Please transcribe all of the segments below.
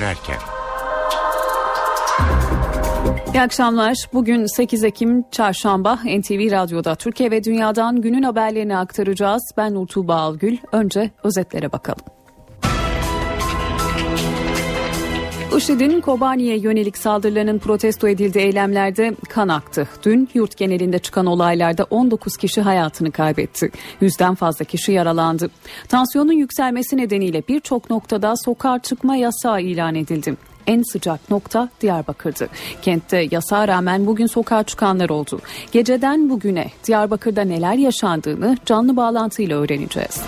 dönerken. İyi akşamlar. Bugün 8 Ekim Çarşamba NTV Radyo'da Türkiye ve Dünya'dan günün haberlerini aktaracağız. Ben Nurtuğba Algül. Önce özetlere bakalım. IŞİD'in Kobani'ye yönelik saldırılarının protesto edildiği eylemlerde kan aktı. Dün yurt genelinde çıkan olaylarda 19 kişi hayatını kaybetti. Yüzden fazla kişi yaralandı. Tansiyonun yükselmesi nedeniyle birçok noktada sokağa çıkma yasağı ilan edildi en sıcak nokta Diyarbakır'dı. Kentte yasağa rağmen bugün sokağa çıkanlar oldu. Geceden bugüne Diyarbakır'da neler yaşandığını canlı bağlantıyla öğreneceğiz.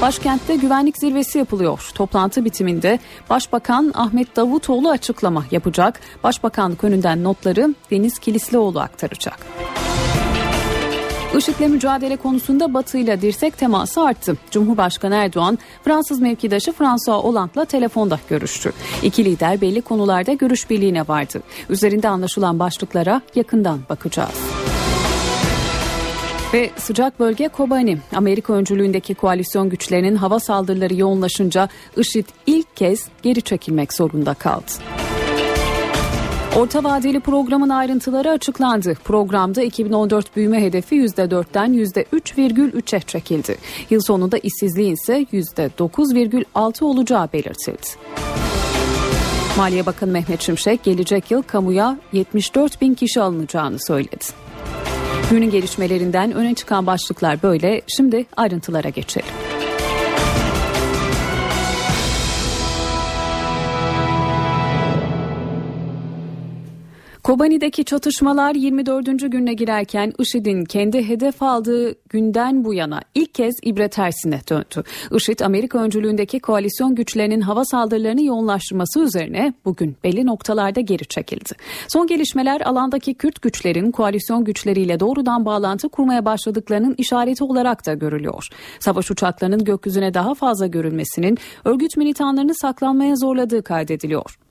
Başkentte güvenlik zirvesi yapılıyor. Toplantı bitiminde Başbakan Ahmet Davutoğlu açıklama yapacak. Başbakanlık önünden notları Deniz Kilislioğlu aktaracak. IŞİD'le mücadele konusunda Batı ile dirsek teması arttı. Cumhurbaşkanı Erdoğan, Fransız mevkidaşı François Hollande'la telefonda görüştü. İki lider belli konularda görüş birliğine vardı. Üzerinde anlaşılan başlıklara yakından bakacağız. Ve sıcak bölge Kobani. Amerika öncülüğündeki koalisyon güçlerinin hava saldırıları yoğunlaşınca IŞİD ilk kez geri çekilmek zorunda kaldı. Orta vadeli programın ayrıntıları açıklandı. Programda 2014 büyüme hedefi %4'ten %3,3'e çekildi. Yıl sonunda işsizliğin ise %9,6 olacağı belirtildi. Maliye Bakanı Mehmet Şimşek gelecek yıl kamuya 74 bin kişi alınacağını söyledi. Günün gelişmelerinden öne çıkan başlıklar böyle. Şimdi ayrıntılara geçelim. Kobani'deki çatışmalar 24. gününe girerken IŞİD'in kendi hedef aldığı günden bu yana ilk kez ibret tersine döndü. IŞİD Amerika öncülüğündeki koalisyon güçlerinin hava saldırılarını yoğunlaştırması üzerine bugün belli noktalarda geri çekildi. Son gelişmeler alandaki Kürt güçlerin koalisyon güçleriyle doğrudan bağlantı kurmaya başladıklarının işareti olarak da görülüyor. Savaş uçaklarının gökyüzüne daha fazla görülmesinin örgüt militanlarını saklanmaya zorladığı kaydediliyor.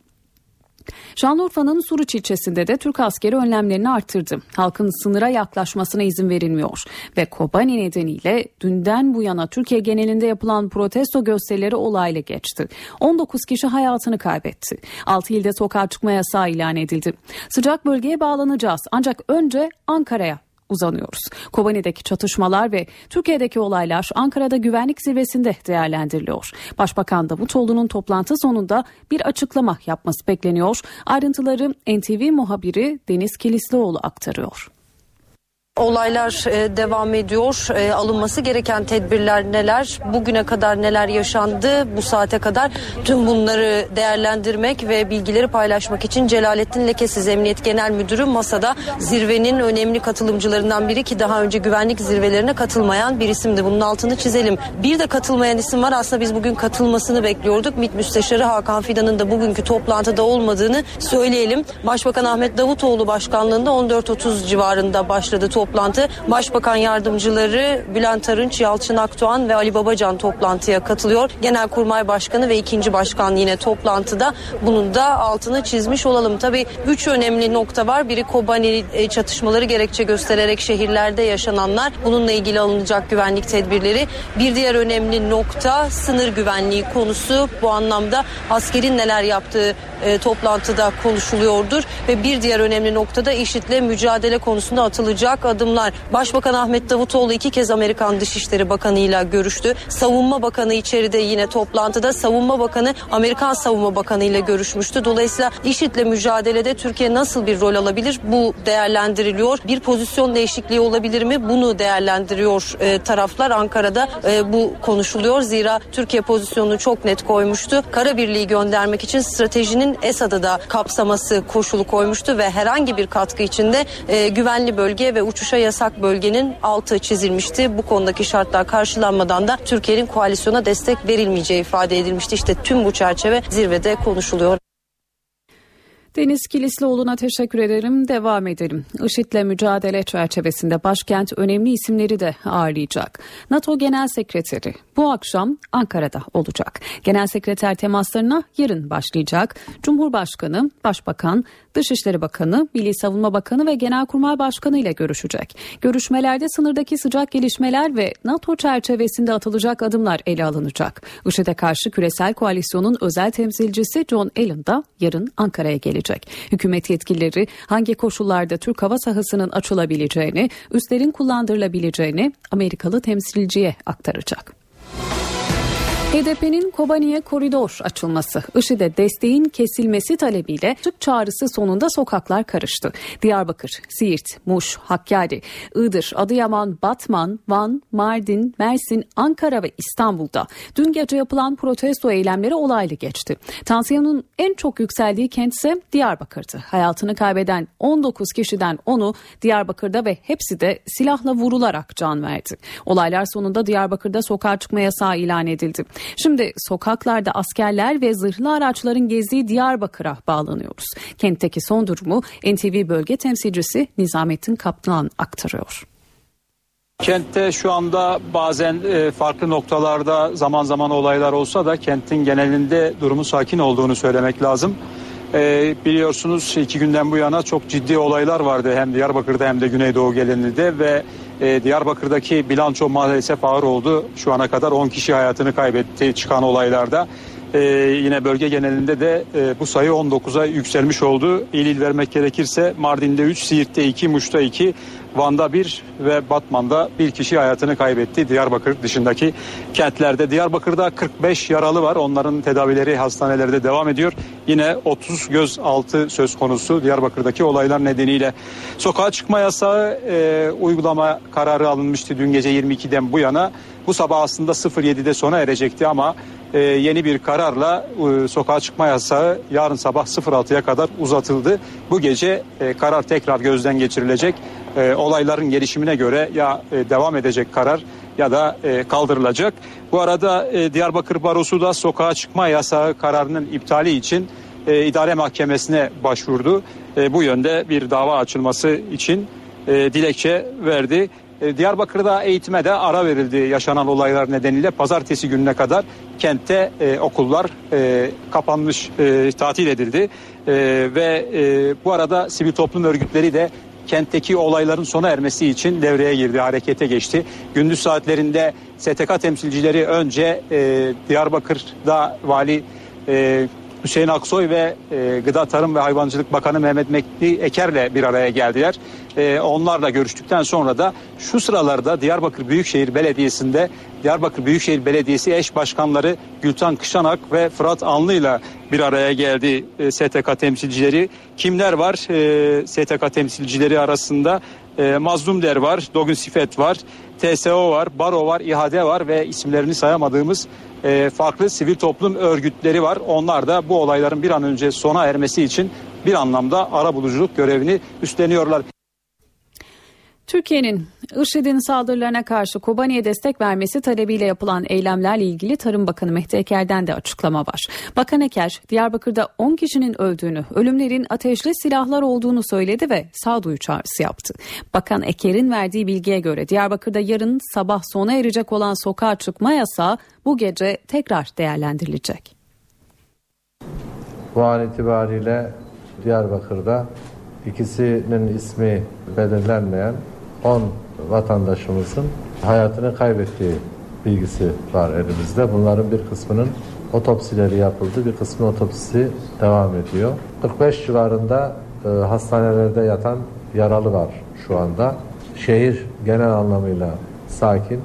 Şanlıurfa'nın Suruç ilçesinde de Türk askeri önlemlerini arttırdı. Halkın sınıra yaklaşmasına izin verilmiyor ve Kobani nedeniyle dünden bu yana Türkiye genelinde yapılan protesto gösterileri olayla geçti. 19 kişi hayatını kaybetti. 6 ilde sokağa çıkma yasağı ilan edildi. Sıcak bölgeye bağlanacağız ancak önce Ankara'ya uzanıyoruz. Kobani'deki çatışmalar ve Türkiye'deki olaylar Ankara'da güvenlik zirvesinde değerlendiriliyor. Başbakan Davutoğlu'nun toplantı sonunda bir açıklama yapması bekleniyor. Ayrıntıları NTV muhabiri Deniz Kilislioğlu aktarıyor. Olaylar e, devam ediyor. E, alınması gereken tedbirler neler? Bugüne kadar neler yaşandı? Bu saate kadar tüm bunları değerlendirmek ve bilgileri paylaşmak için Celalettin Lekesiz Emniyet Genel Müdürü masada zirvenin önemli katılımcılarından biri ki daha önce güvenlik zirvelerine katılmayan bir isimdi. Bunun altını çizelim. Bir de katılmayan isim var. Aslında biz bugün katılmasını bekliyorduk. MİT Müsteşarı Hakan Fidan'ın da bugünkü toplantıda olmadığını söyleyelim. Başbakan Ahmet Davutoğlu başkanlığında 14.30 civarında başladı toplantı toplantı. Başbakan yardımcıları Bülent Arınç, Yalçın Akdoğan ve Ali Babacan toplantıya katılıyor. Genelkurmay Başkanı ve ikinci başkan yine toplantıda. Bunun da altını çizmiş olalım. Tabii üç önemli nokta var. Biri Kobani e, çatışmaları gerekçe göstererek şehirlerde yaşananlar. Bununla ilgili alınacak güvenlik tedbirleri. Bir diğer önemli nokta sınır güvenliği konusu. Bu anlamda askerin neler yaptığı e, toplantıda konuşuluyordur. Ve bir diğer önemli noktada IŞİD'le mücadele konusunda atılacak adımlar. Başbakan Ahmet Davutoğlu iki kez Amerikan Dışişleri Bakanı ile görüştü. Savunma Bakanı içeride yine toplantıda Savunma Bakanı Amerikan Savunma Bakanı ile görüşmüştü. Dolayısıyla IŞİD'le mücadelede Türkiye nasıl bir rol alabilir? Bu değerlendiriliyor. Bir pozisyon değişikliği olabilir mi? Bunu değerlendiriyor e, taraflar. Ankara'da e, bu konuşuluyor. Zira Türkiye pozisyonunu çok net koymuştu. Kara Birliği göndermek için stratejinin Esad'ı da kapsaması koşulu koymuştu ve herhangi bir katkı içinde e, güvenli bölge ve uçuş uçuşa yasak bölgenin altı çizilmişti. Bu konudaki şartlar karşılanmadan da Türkiye'nin koalisyona destek verilmeyeceği ifade edilmişti. İşte tüm bu çerçeve zirvede konuşuluyor. Deniz Kilislioğlu'na teşekkür ederim. Devam edelim. IŞİD'le mücadele çerçevesinde başkent önemli isimleri de ağırlayacak. NATO Genel Sekreteri bu akşam Ankara'da olacak. Genel Sekreter temaslarına yarın başlayacak. Cumhurbaşkanı, Başbakan, Dışişleri Bakanı, Milli Savunma Bakanı ve Genelkurmay Başkanı ile görüşecek. Görüşmelerde sınırdaki sıcak gelişmeler ve NATO çerçevesinde atılacak adımlar ele alınacak. IŞİD'e karşı küresel koalisyonun özel temsilcisi John Allen da yarın Ankara'ya gelecek. Hükümet yetkilileri hangi koşullarda Türk hava sahasının açılabileceğini, üslerin kullandırılabileceğini Amerikalı temsilciye aktaracak. HDP'nin Kobani'ye koridor açılması, IŞİD'e desteğin kesilmesi talebiyle Türk çağrısı sonunda sokaklar karıştı. Diyarbakır, Siirt, Muş, Hakkari, Iğdır, Adıyaman, Batman, Van, Mardin, Mersin, Ankara ve İstanbul'da dün gece yapılan protesto eylemleri olaylı geçti. Tansiyonun en çok yükseldiği kent ise Diyarbakır'dı. Hayatını kaybeden 19 kişiden 10'u Diyarbakır'da ve hepsi de silahla vurularak can verdi. Olaylar sonunda Diyarbakır'da sokağa çıkma yasağı ilan edildi. Şimdi sokaklarda askerler ve zırhlı araçların gezdiği Diyarbakır'a bağlanıyoruz. Kentteki son durumu NTV bölge temsilcisi Nizamettin Kaplan aktarıyor. Kentte şu anda bazen e, farklı noktalarda zaman zaman olaylar olsa da kentin genelinde durumu sakin olduğunu söylemek lazım. E, biliyorsunuz iki günden bu yana çok ciddi olaylar vardı hem Diyarbakır'da hem de Güneydoğu genelinde ve e, Diyarbakır'daki bilanço maalesef ağır oldu. Şu ana kadar 10 kişi hayatını kaybetti çıkan olaylarda. Ee, yine bölge genelinde de e, bu sayı 19'a yükselmiş oldu. İl il vermek gerekirse Mardin'de 3, Siirt'te 2, Muş'ta 2, Van'da 1 ve Batman'da bir kişi hayatını kaybetti. Diyarbakır dışındaki kentlerde. Diyarbakır'da 45 yaralı var. Onların tedavileri hastanelerde devam ediyor. Yine 30 gözaltı söz konusu Diyarbakır'daki olaylar nedeniyle. Sokağa çıkma yasağı e, uygulama kararı alınmıştı dün gece 22'den bu yana. Bu sabah aslında 07'de sona erecekti ama e, yeni bir kararla e, sokağa çıkma yasağı yarın sabah 06'ya kadar uzatıldı. Bu gece e, karar tekrar gözden geçirilecek. E, olayların gelişimine göre ya e, devam edecek karar ya da e, kaldırılacak. Bu arada e, Diyarbakır Barosu da sokağa çıkma yasağı kararının iptali için e, idare mahkemesine başvurdu. E, bu yönde bir dava açılması için e, dilekçe verdi. E, Diyarbakır'da eğitime de ara verildi yaşanan olaylar nedeniyle. Pazartesi gününe kadar kentte e, okullar e, kapanmış, e, tatil edildi. E, ve e, bu arada sivil toplum örgütleri de kentteki olayların sona ermesi için devreye girdi, harekete geçti. Gündüz saatlerinde STK temsilcileri önce e, Diyarbakır'da vali e, Hüseyin Aksoy ve e, Gıda Tarım ve Hayvancılık Bakanı Mehmet Mekli Eker'le bir araya geldiler. E, onlarla görüştükten sonra da şu sıralarda Diyarbakır Büyükşehir Belediyesi'nde Diyarbakır Büyükşehir Belediyesi eş başkanları Gültan Kışanak ve Fırat Anlı'yla bir araya geldi e, STK temsilcileri. Kimler var e, STK temsilcileri arasında? E, Mazlum Der var, Dogun Sifet var, TSO var, Baro var, İHADE var ve isimlerini sayamadığımız e, farklı sivil toplum örgütleri var. Onlar da bu olayların bir an önce sona ermesi için bir anlamda ara buluculuk görevini üstleniyorlar. Türkiye'nin IŞİD'in saldırılarına karşı Kobani'ye destek vermesi talebiyle yapılan eylemlerle ilgili Tarım Bakanı Mehdi Eker'den de açıklama var. Bakan Eker, Diyarbakır'da 10 kişinin öldüğünü, ölümlerin ateşli silahlar olduğunu söyledi ve sağduyu çağrısı yaptı. Bakan Eker'in verdiği bilgiye göre Diyarbakır'da yarın sabah sona erecek olan sokağa çıkma yasağı bu gece tekrar değerlendirilecek. Bu an itibariyle Diyarbakır'da ikisinin ismi belirlenmeyen 10 vatandaşımızın hayatını kaybettiği bilgisi var elimizde. Bunların bir kısmının otopsileri yapıldı, bir kısmı otopsisi devam ediyor. 45 civarında e, hastanelerde yatan yaralı var şu anda. Şehir genel anlamıyla sakin.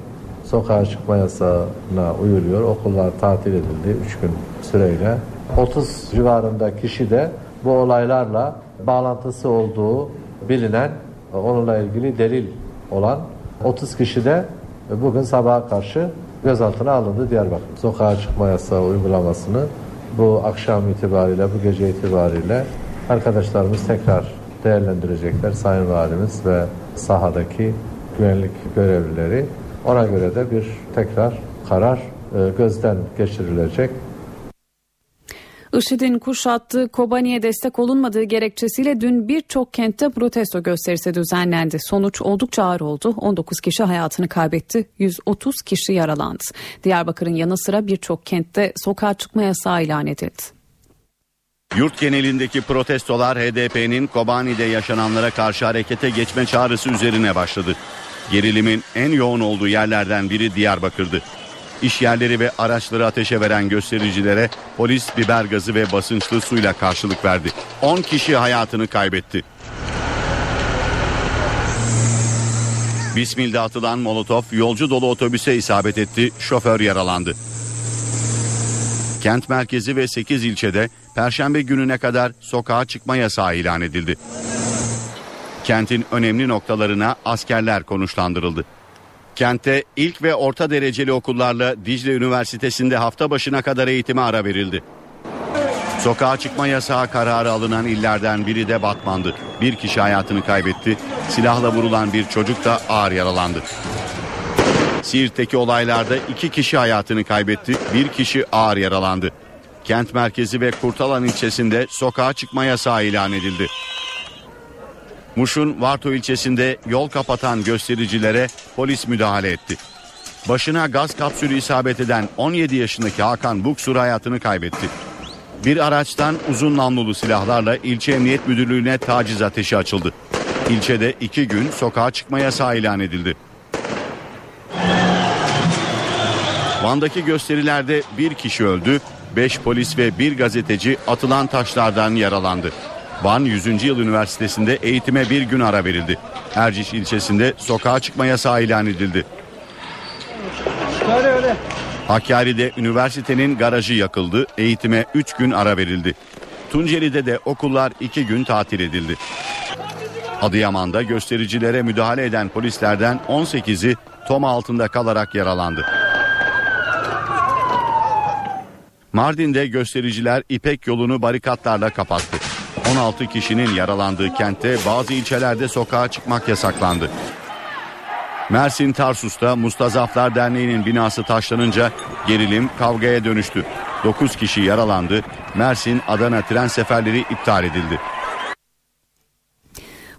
Sokağa çıkma yasağına uyuluyor. Okullar tatil edildi 3 gün süreyle. 30 civarında kişi de bu olaylarla bağlantısı olduğu bilinen onunla ilgili delil olan 30 kişi de bugün sabaha karşı gözaltına alındı Diyarbakır. Sokağa çıkma yasağı uygulamasını bu akşam itibariyle, bu gece itibariyle arkadaşlarımız tekrar değerlendirecekler. Sayın Valimiz ve sahadaki güvenlik görevlileri. Ona göre de bir tekrar karar e, gözden geçirilecek. IŞİD'in kuşattığı Kobani'ye destek olunmadığı gerekçesiyle dün birçok kentte protesto gösterisi düzenlendi. Sonuç oldukça ağır oldu. 19 kişi hayatını kaybetti, 130 kişi yaralandı. Diyarbakır'ın yanı sıra birçok kentte sokağa çıkma yasağı ilan edildi. Yurt genelindeki protestolar HDP'nin Kobani'de yaşananlara karşı harekete geçme çağrısı üzerine başladı. Gerilimin en yoğun olduğu yerlerden biri Diyarbakır'dı. İş yerleri ve araçları ateşe veren göstericilere polis biber gazı ve basınçlı suyla karşılık verdi. 10 kişi hayatını kaybetti. Bismil'de atılan molotof yolcu dolu otobüse isabet etti, şoför yaralandı. Kent merkezi ve 8 ilçede perşembe gününe kadar sokağa çıkma yasağı ilan edildi. Kentin önemli noktalarına askerler konuşlandırıldı. Kentte ilk ve orta dereceli okullarla Dicle Üniversitesi'nde hafta başına kadar eğitime ara verildi. Sokağa çıkma yasağı kararı alınan illerden biri de Batman'dı. Bir kişi hayatını kaybetti. Silahla vurulan bir çocuk da ağır yaralandı. Siirt'teki olaylarda iki kişi hayatını kaybetti, bir kişi ağır yaralandı. Kent merkezi ve Kurtalan ilçesinde sokağa çıkma yasağı ilan edildi. Muş'un Varto ilçesinde yol kapatan göstericilere polis müdahale etti. Başına gaz kapsülü isabet eden 17 yaşındaki Hakan Buksur hayatını kaybetti. Bir araçtan uzun namlulu silahlarla ilçe emniyet müdürlüğüne taciz ateşi açıldı. İlçede iki gün sokağa çıkma yasağı ilan edildi. Van'daki gösterilerde bir kişi öldü, beş polis ve bir gazeteci atılan taşlardan yaralandı. Van 100. Yıl Üniversitesi'nde eğitime bir gün ara verildi. Erciş ilçesinde sokağa çıkma yasağı ilan edildi. Hakkari'de üniversitenin garajı yakıldı, eğitime 3 gün ara verildi. Tunceli'de de okullar 2 gün tatil edildi. Adıyaman'da göstericilere müdahale eden polislerden 18'i toma altında kalarak yaralandı. Mardin'de göstericiler İpek yolunu barikatlarla kapattı. 16 kişinin yaralandığı kentte bazı ilçelerde sokağa çıkmak yasaklandı. Mersin Tarsus'ta Mustazaflar Derneği'nin binası taşlanınca gerilim kavgaya dönüştü. 9 kişi yaralandı. Mersin Adana tren seferleri iptal edildi.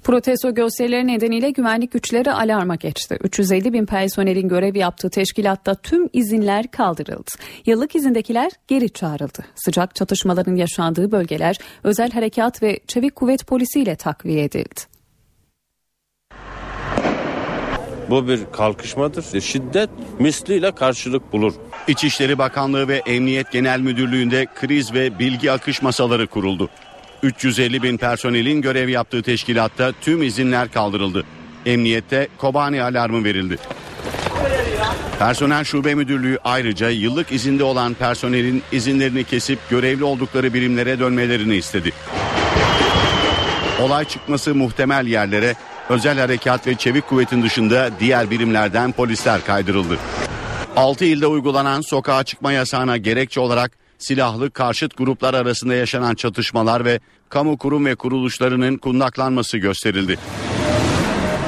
Protesto gösterileri nedeniyle güvenlik güçleri alarma geçti. 350 bin personelin görev yaptığı teşkilatta tüm izinler kaldırıldı. Yıllık izindekiler geri çağrıldı. Sıcak çatışmaların yaşandığı bölgeler özel harekat ve çevik kuvvet polisiyle takviye edildi. Bu bir kalkışmadır. Şiddet misliyle karşılık bulur. İçişleri Bakanlığı ve Emniyet Genel Müdürlüğü'nde kriz ve bilgi akış masaları kuruldu. 350 bin personelin görev yaptığı teşkilatta tüm izinler kaldırıldı. Emniyette Kobani alarmı verildi. Personel Şube Müdürlüğü ayrıca yıllık izinde olan personelin izinlerini kesip görevli oldukları birimlere dönmelerini istedi. Olay çıkması muhtemel yerlere özel harekat ve çevik kuvvetin dışında diğer birimlerden polisler kaydırıldı. 6 ilde uygulanan sokağa çıkma yasağına gerekçe olarak silahlı karşıt gruplar arasında yaşanan çatışmalar ve kamu kurum ve kuruluşlarının kundaklanması gösterildi.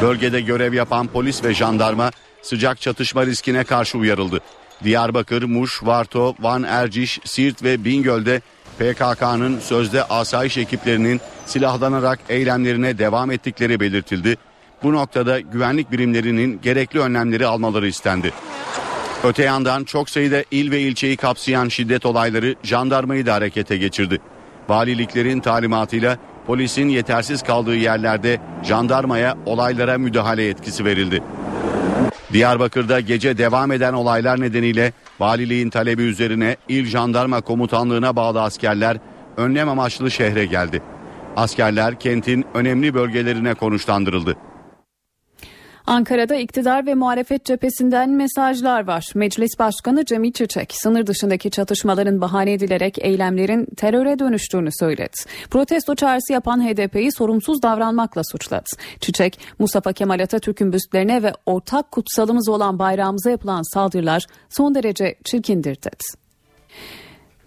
Bölgede görev yapan polis ve jandarma sıcak çatışma riskine karşı uyarıldı. Diyarbakır, Muş, Varto, Van, Erciş, Siirt ve Bingöl'de PKK'nın sözde asayiş ekiplerinin silahlanarak eylemlerine devam ettikleri belirtildi. Bu noktada güvenlik birimlerinin gerekli önlemleri almaları istendi. Öte yandan çok sayıda il ve ilçeyi kapsayan şiddet olayları jandarmayı da harekete geçirdi. Valiliklerin talimatıyla polisin yetersiz kaldığı yerlerde jandarmaya olaylara müdahale yetkisi verildi. Diyarbakır'da gece devam eden olaylar nedeniyle valiliğin talebi üzerine il jandarma komutanlığına bağlı askerler önlem amaçlı şehre geldi. Askerler kentin önemli bölgelerine konuşlandırıldı. Ankara'da iktidar ve muhalefet cephesinden mesajlar var. Meclis Başkanı Cemil Çiçek sınır dışındaki çatışmaların bahane edilerek eylemlerin teröre dönüştüğünü söyledi. Protesto çağrısı yapan HDP'yi sorumsuz davranmakla suçladı. Çiçek, Mustafa Kemal Atatürk'ün büstlerine ve ortak kutsalımız olan bayrağımıza yapılan saldırılar son derece çirkindir dedi.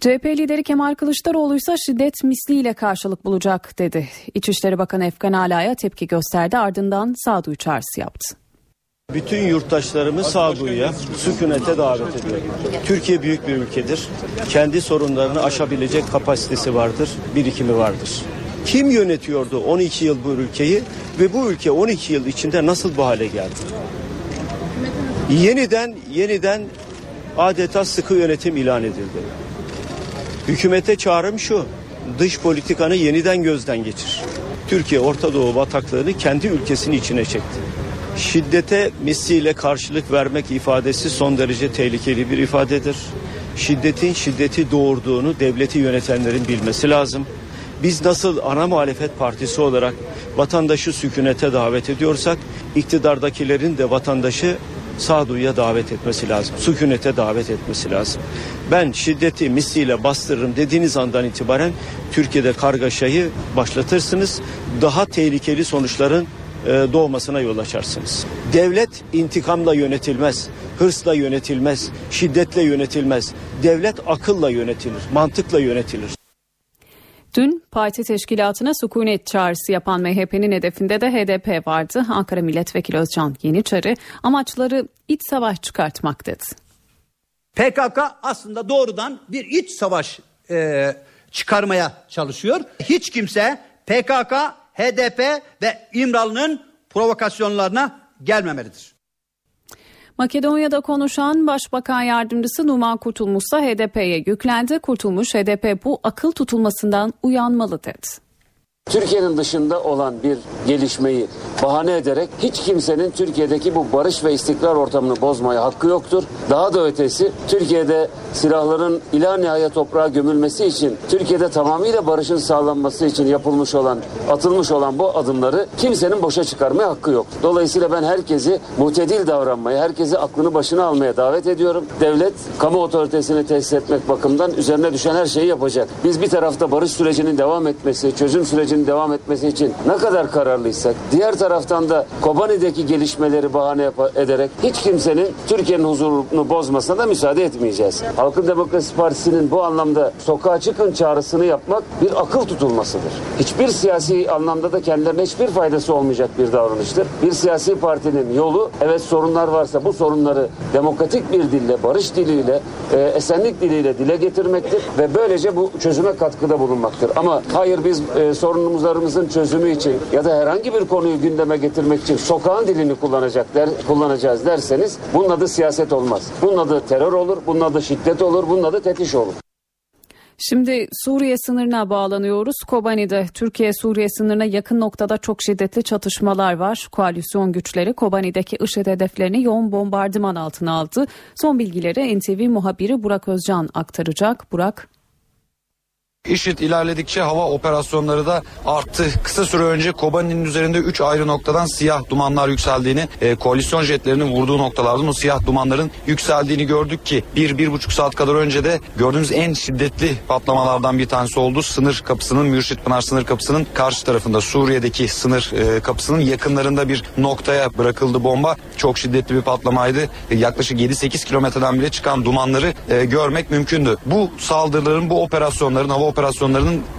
CHP lideri Kemal Kılıçdaroğlu ise şiddet misliyle karşılık bulacak dedi. İçişleri Bakanı Efkan Ala'ya tepki gösterdi ardından sağduyu çağrısı yaptı. Bütün yurttaşlarımı sağduyuya, sükunete davet ediyorum. Türkiye büyük bir ülkedir. Kendi sorunlarını aşabilecek kapasitesi vardır, birikimi vardır. Kim yönetiyordu 12 yıl bu ülkeyi ve bu ülke 12 yıl içinde nasıl bu hale geldi? Yeniden, yeniden adeta sıkı yönetim ilan edildi. Hükümete çağrım şu, dış politikanı yeniden gözden geçir. Türkiye Orta Doğu bataklığını kendi ülkesinin içine çekti. Şiddete misliyle karşılık vermek ifadesi son derece tehlikeli bir ifadedir. Şiddetin şiddeti doğurduğunu devleti yönetenlerin bilmesi lazım. Biz nasıl ana muhalefet partisi olarak vatandaşı sükunete davet ediyorsak iktidardakilerin de vatandaşı sağduyuya davet etmesi lazım. Sükunete davet etmesi lazım. Ben şiddeti misliyle bastırırım dediğiniz andan itibaren Türkiye'de kargaşayı başlatırsınız. Daha tehlikeli sonuçların e, doğmasına yol açarsınız. Devlet intikamla yönetilmez, hırsla yönetilmez, şiddetle yönetilmez. Devlet akılla yönetilir, mantıkla yönetilir. Dün parti teşkilatına sükunet çağrısı yapan MHP'nin hedefinde de HDP vardı. Ankara Milletvekili Özcan Yeniçarı amaçları iç savaş çıkartmak dedi. PKK aslında doğrudan bir iç savaş e, çıkarmaya çalışıyor. Hiç kimse PKK, HDP ve İmralı'nın provokasyonlarına gelmemelidir. Makedonya'da konuşan Başbakan Yardımcısı Numan Kurtulmuş ise HDP'ye yüklendi. Kurtulmuş HDP bu akıl tutulmasından uyanmalı dedi. Türkiye'nin dışında olan bir gelişmeyi bahane ederek hiç kimsenin Türkiye'deki bu barış ve istikrar ortamını bozmaya hakkı yoktur. Daha da ötesi Türkiye'de silahların ila nihaya toprağa gömülmesi için Türkiye'de tamamıyla barışın sağlanması için yapılmış olan, atılmış olan bu adımları kimsenin boşa çıkarmaya hakkı yok. Dolayısıyla ben herkesi mutedil davranmaya, herkesi aklını başına almaya davet ediyorum. Devlet kamu otoritesini tesis etmek bakımından üzerine düşen her şeyi yapacak. Biz bir tarafta barış sürecinin devam etmesi, çözüm sürecinin devam etmesi için ne kadar kararlıysak, diğer taraftan da Kobani'deki gelişmeleri bahane ederek hiç kimsenin Türkiye'nin huzurunu bozmasına da müsaade etmeyeceğiz. Halkın Demokrasi Partisi'nin bu anlamda sokağa çıkın çağrısını yapmak bir akıl tutulmasıdır. Hiçbir siyasi anlamda da kendilerine hiçbir faydası olmayacak bir davranıştır. Bir siyasi partinin yolu evet sorunlar varsa bu sorunları demokratik bir dille, barış diliyle, e, esenlik diliyle dile getirmektir ve böylece bu çözüme katkıda bulunmaktır. Ama hayır biz e, sorunlarımızın çözümü için ya da herhangi bir konuyu gündeme getirmek için sokağın dilini kullanacak der, kullanacağız derseniz bunun adı siyaset olmaz. Bunun adı terör olur, bunun adı şiddet olur, bunun adı tetiş olur. Şimdi Suriye sınırına bağlanıyoruz. Kobani'de Türkiye Suriye sınırına yakın noktada çok şiddetli çatışmalar var. Koalisyon güçleri Kobani'deki IŞİD hedeflerini yoğun bombardıman altına aldı. Son bilgileri NTV muhabiri Burak Özcan aktaracak. Burak IŞİD ilerledikçe hava operasyonları da arttı. Kısa süre önce Kobani'nin üzerinde 3 ayrı noktadan siyah dumanlar yükseldiğini, e, koalisyon jetlerinin vurduğu noktalardan o siyah dumanların yükseldiğini gördük ki bir, bir buçuk saat kadar önce de gördüğümüz en şiddetli patlamalardan bir tanesi oldu. Sınır kapısının, Mürşit Pınar sınır kapısının karşı tarafında Suriye'deki sınır e, kapısının yakınlarında bir noktaya bırakıldı bomba. Çok şiddetli bir patlamaydı. E, yaklaşık 7-8 kilometreden bile çıkan dumanları e, görmek mümkündü. Bu saldırıların, bu operasyonların, hava operasyonlarının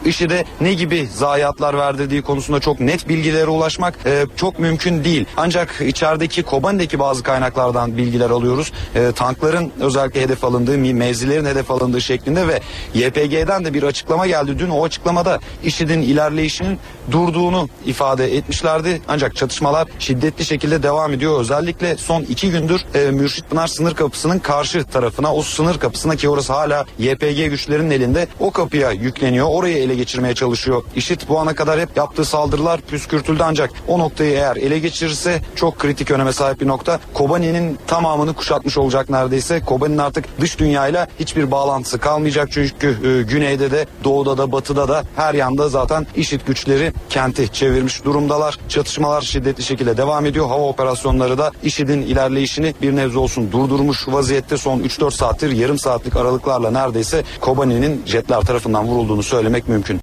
IŞİD'e ne gibi zayiatlar verdirdiği konusunda çok net bilgilere ulaşmak e, çok mümkün değil. Ancak içerideki Kobani'deki bazı kaynaklardan bilgiler alıyoruz. E, tankların özellikle hedef alındığı, mevzilerin hedef alındığı şeklinde ve YPG'den de bir açıklama geldi. Dün o açıklamada IŞİD'in ilerleyişinin durduğunu ifade etmişlerdi. Ancak çatışmalar şiddetli şekilde devam ediyor. Özellikle son iki gündür e, Mürşit Pınar sınır kapısının karşı tarafına o sınır kapısına ki orası hala YPG güçlerinin elinde o kapıya yükleniyor. Orayı ele geçirmeye çalışıyor. IŞİD bu ana kadar hep yaptığı saldırılar püskürtüldü ancak o noktayı eğer ele geçirirse çok kritik öneme sahip bir nokta. Kobani'nin tamamını kuşatmış olacak neredeyse. Kobani'nin artık dış dünyayla hiçbir bağlantısı kalmayacak çünkü e, güneyde de doğuda da batıda da her yanda zaten IŞİD güçleri kenti çevirmiş durumdalar. Çatışmalar şiddetli şekilde devam ediyor. Hava operasyonları da IŞİD'in ilerleyişini bir nebze olsun durdurmuş vaziyette son 3-4 saattir yarım saatlik aralıklarla neredeyse Kobani'nin jetler tarafından vurulduğunu söylemek mümkün.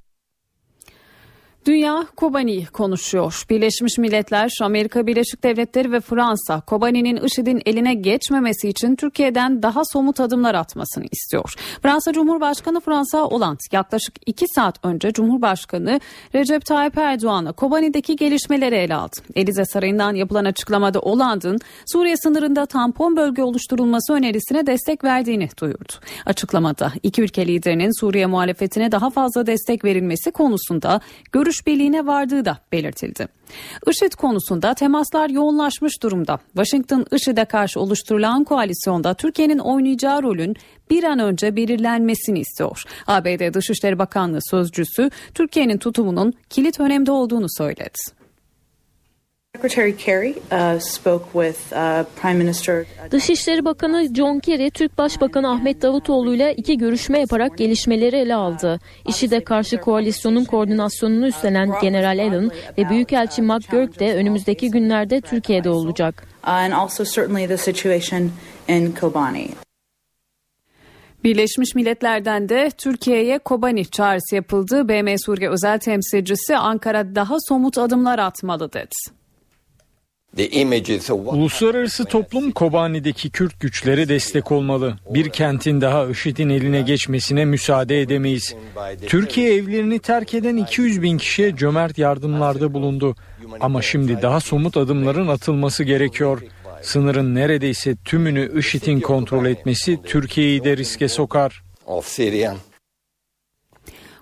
Dünya Kobani'yi konuşuyor. Birleşmiş Milletler, Amerika Birleşik Devletleri ve Fransa Kobani'nin IŞİD'in eline geçmemesi için Türkiye'den daha somut adımlar atmasını istiyor. Fransa Cumhurbaşkanı Fransa Hollande yaklaşık iki saat önce Cumhurbaşkanı Recep Tayyip Erdoğan'a Kobani'deki gelişmeleri ele aldı. Elize Sarayı'ndan yapılan açıklamada Hollande'ın Suriye sınırında tampon bölge oluşturulması önerisine destek verdiğini duyurdu. Açıklamada iki ülke liderinin Suriye muhalefetine daha fazla destek verilmesi konusunda görüş birliğine vardığı da belirtildi. IŞİD konusunda temaslar yoğunlaşmış durumda. Washington IŞİD'e karşı oluşturulan koalisyonda Türkiye'nin oynayacağı rolün bir an önce belirlenmesini istiyor. ABD Dışişleri Bakanlığı sözcüsü Türkiye'nin tutumunun kilit önemde olduğunu söyledi. Uh, uh, Dışişleri Bakanı John Kerry, Türk Başbakanı Ahmet Davutoğlu ile iki görüşme yaparak gelişmeleri ele aldı. İşide karşı koalisyonun koordinasyonunu üstlenen General Allen ve Büyükelçi McGurk de önümüzdeki günlerde Türkiye'de olacak. Birleşmiş Milletler'den de Türkiye'ye Kobani çağrısı yapıldı. BM Suriye özel temsilcisi Ankara daha somut adımlar atmalı dedi. Uluslararası toplum Kobani'deki Kürt güçlere destek olmalı. Bir kentin daha IŞİD'in eline geçmesine müsaade edemeyiz. Türkiye evlerini terk eden 200 bin kişiye cömert yardımlarda bulundu. Ama şimdi daha somut adımların atılması gerekiyor. Sınırın neredeyse tümünü IŞİD'in kontrol etmesi Türkiye'yi de riske sokar.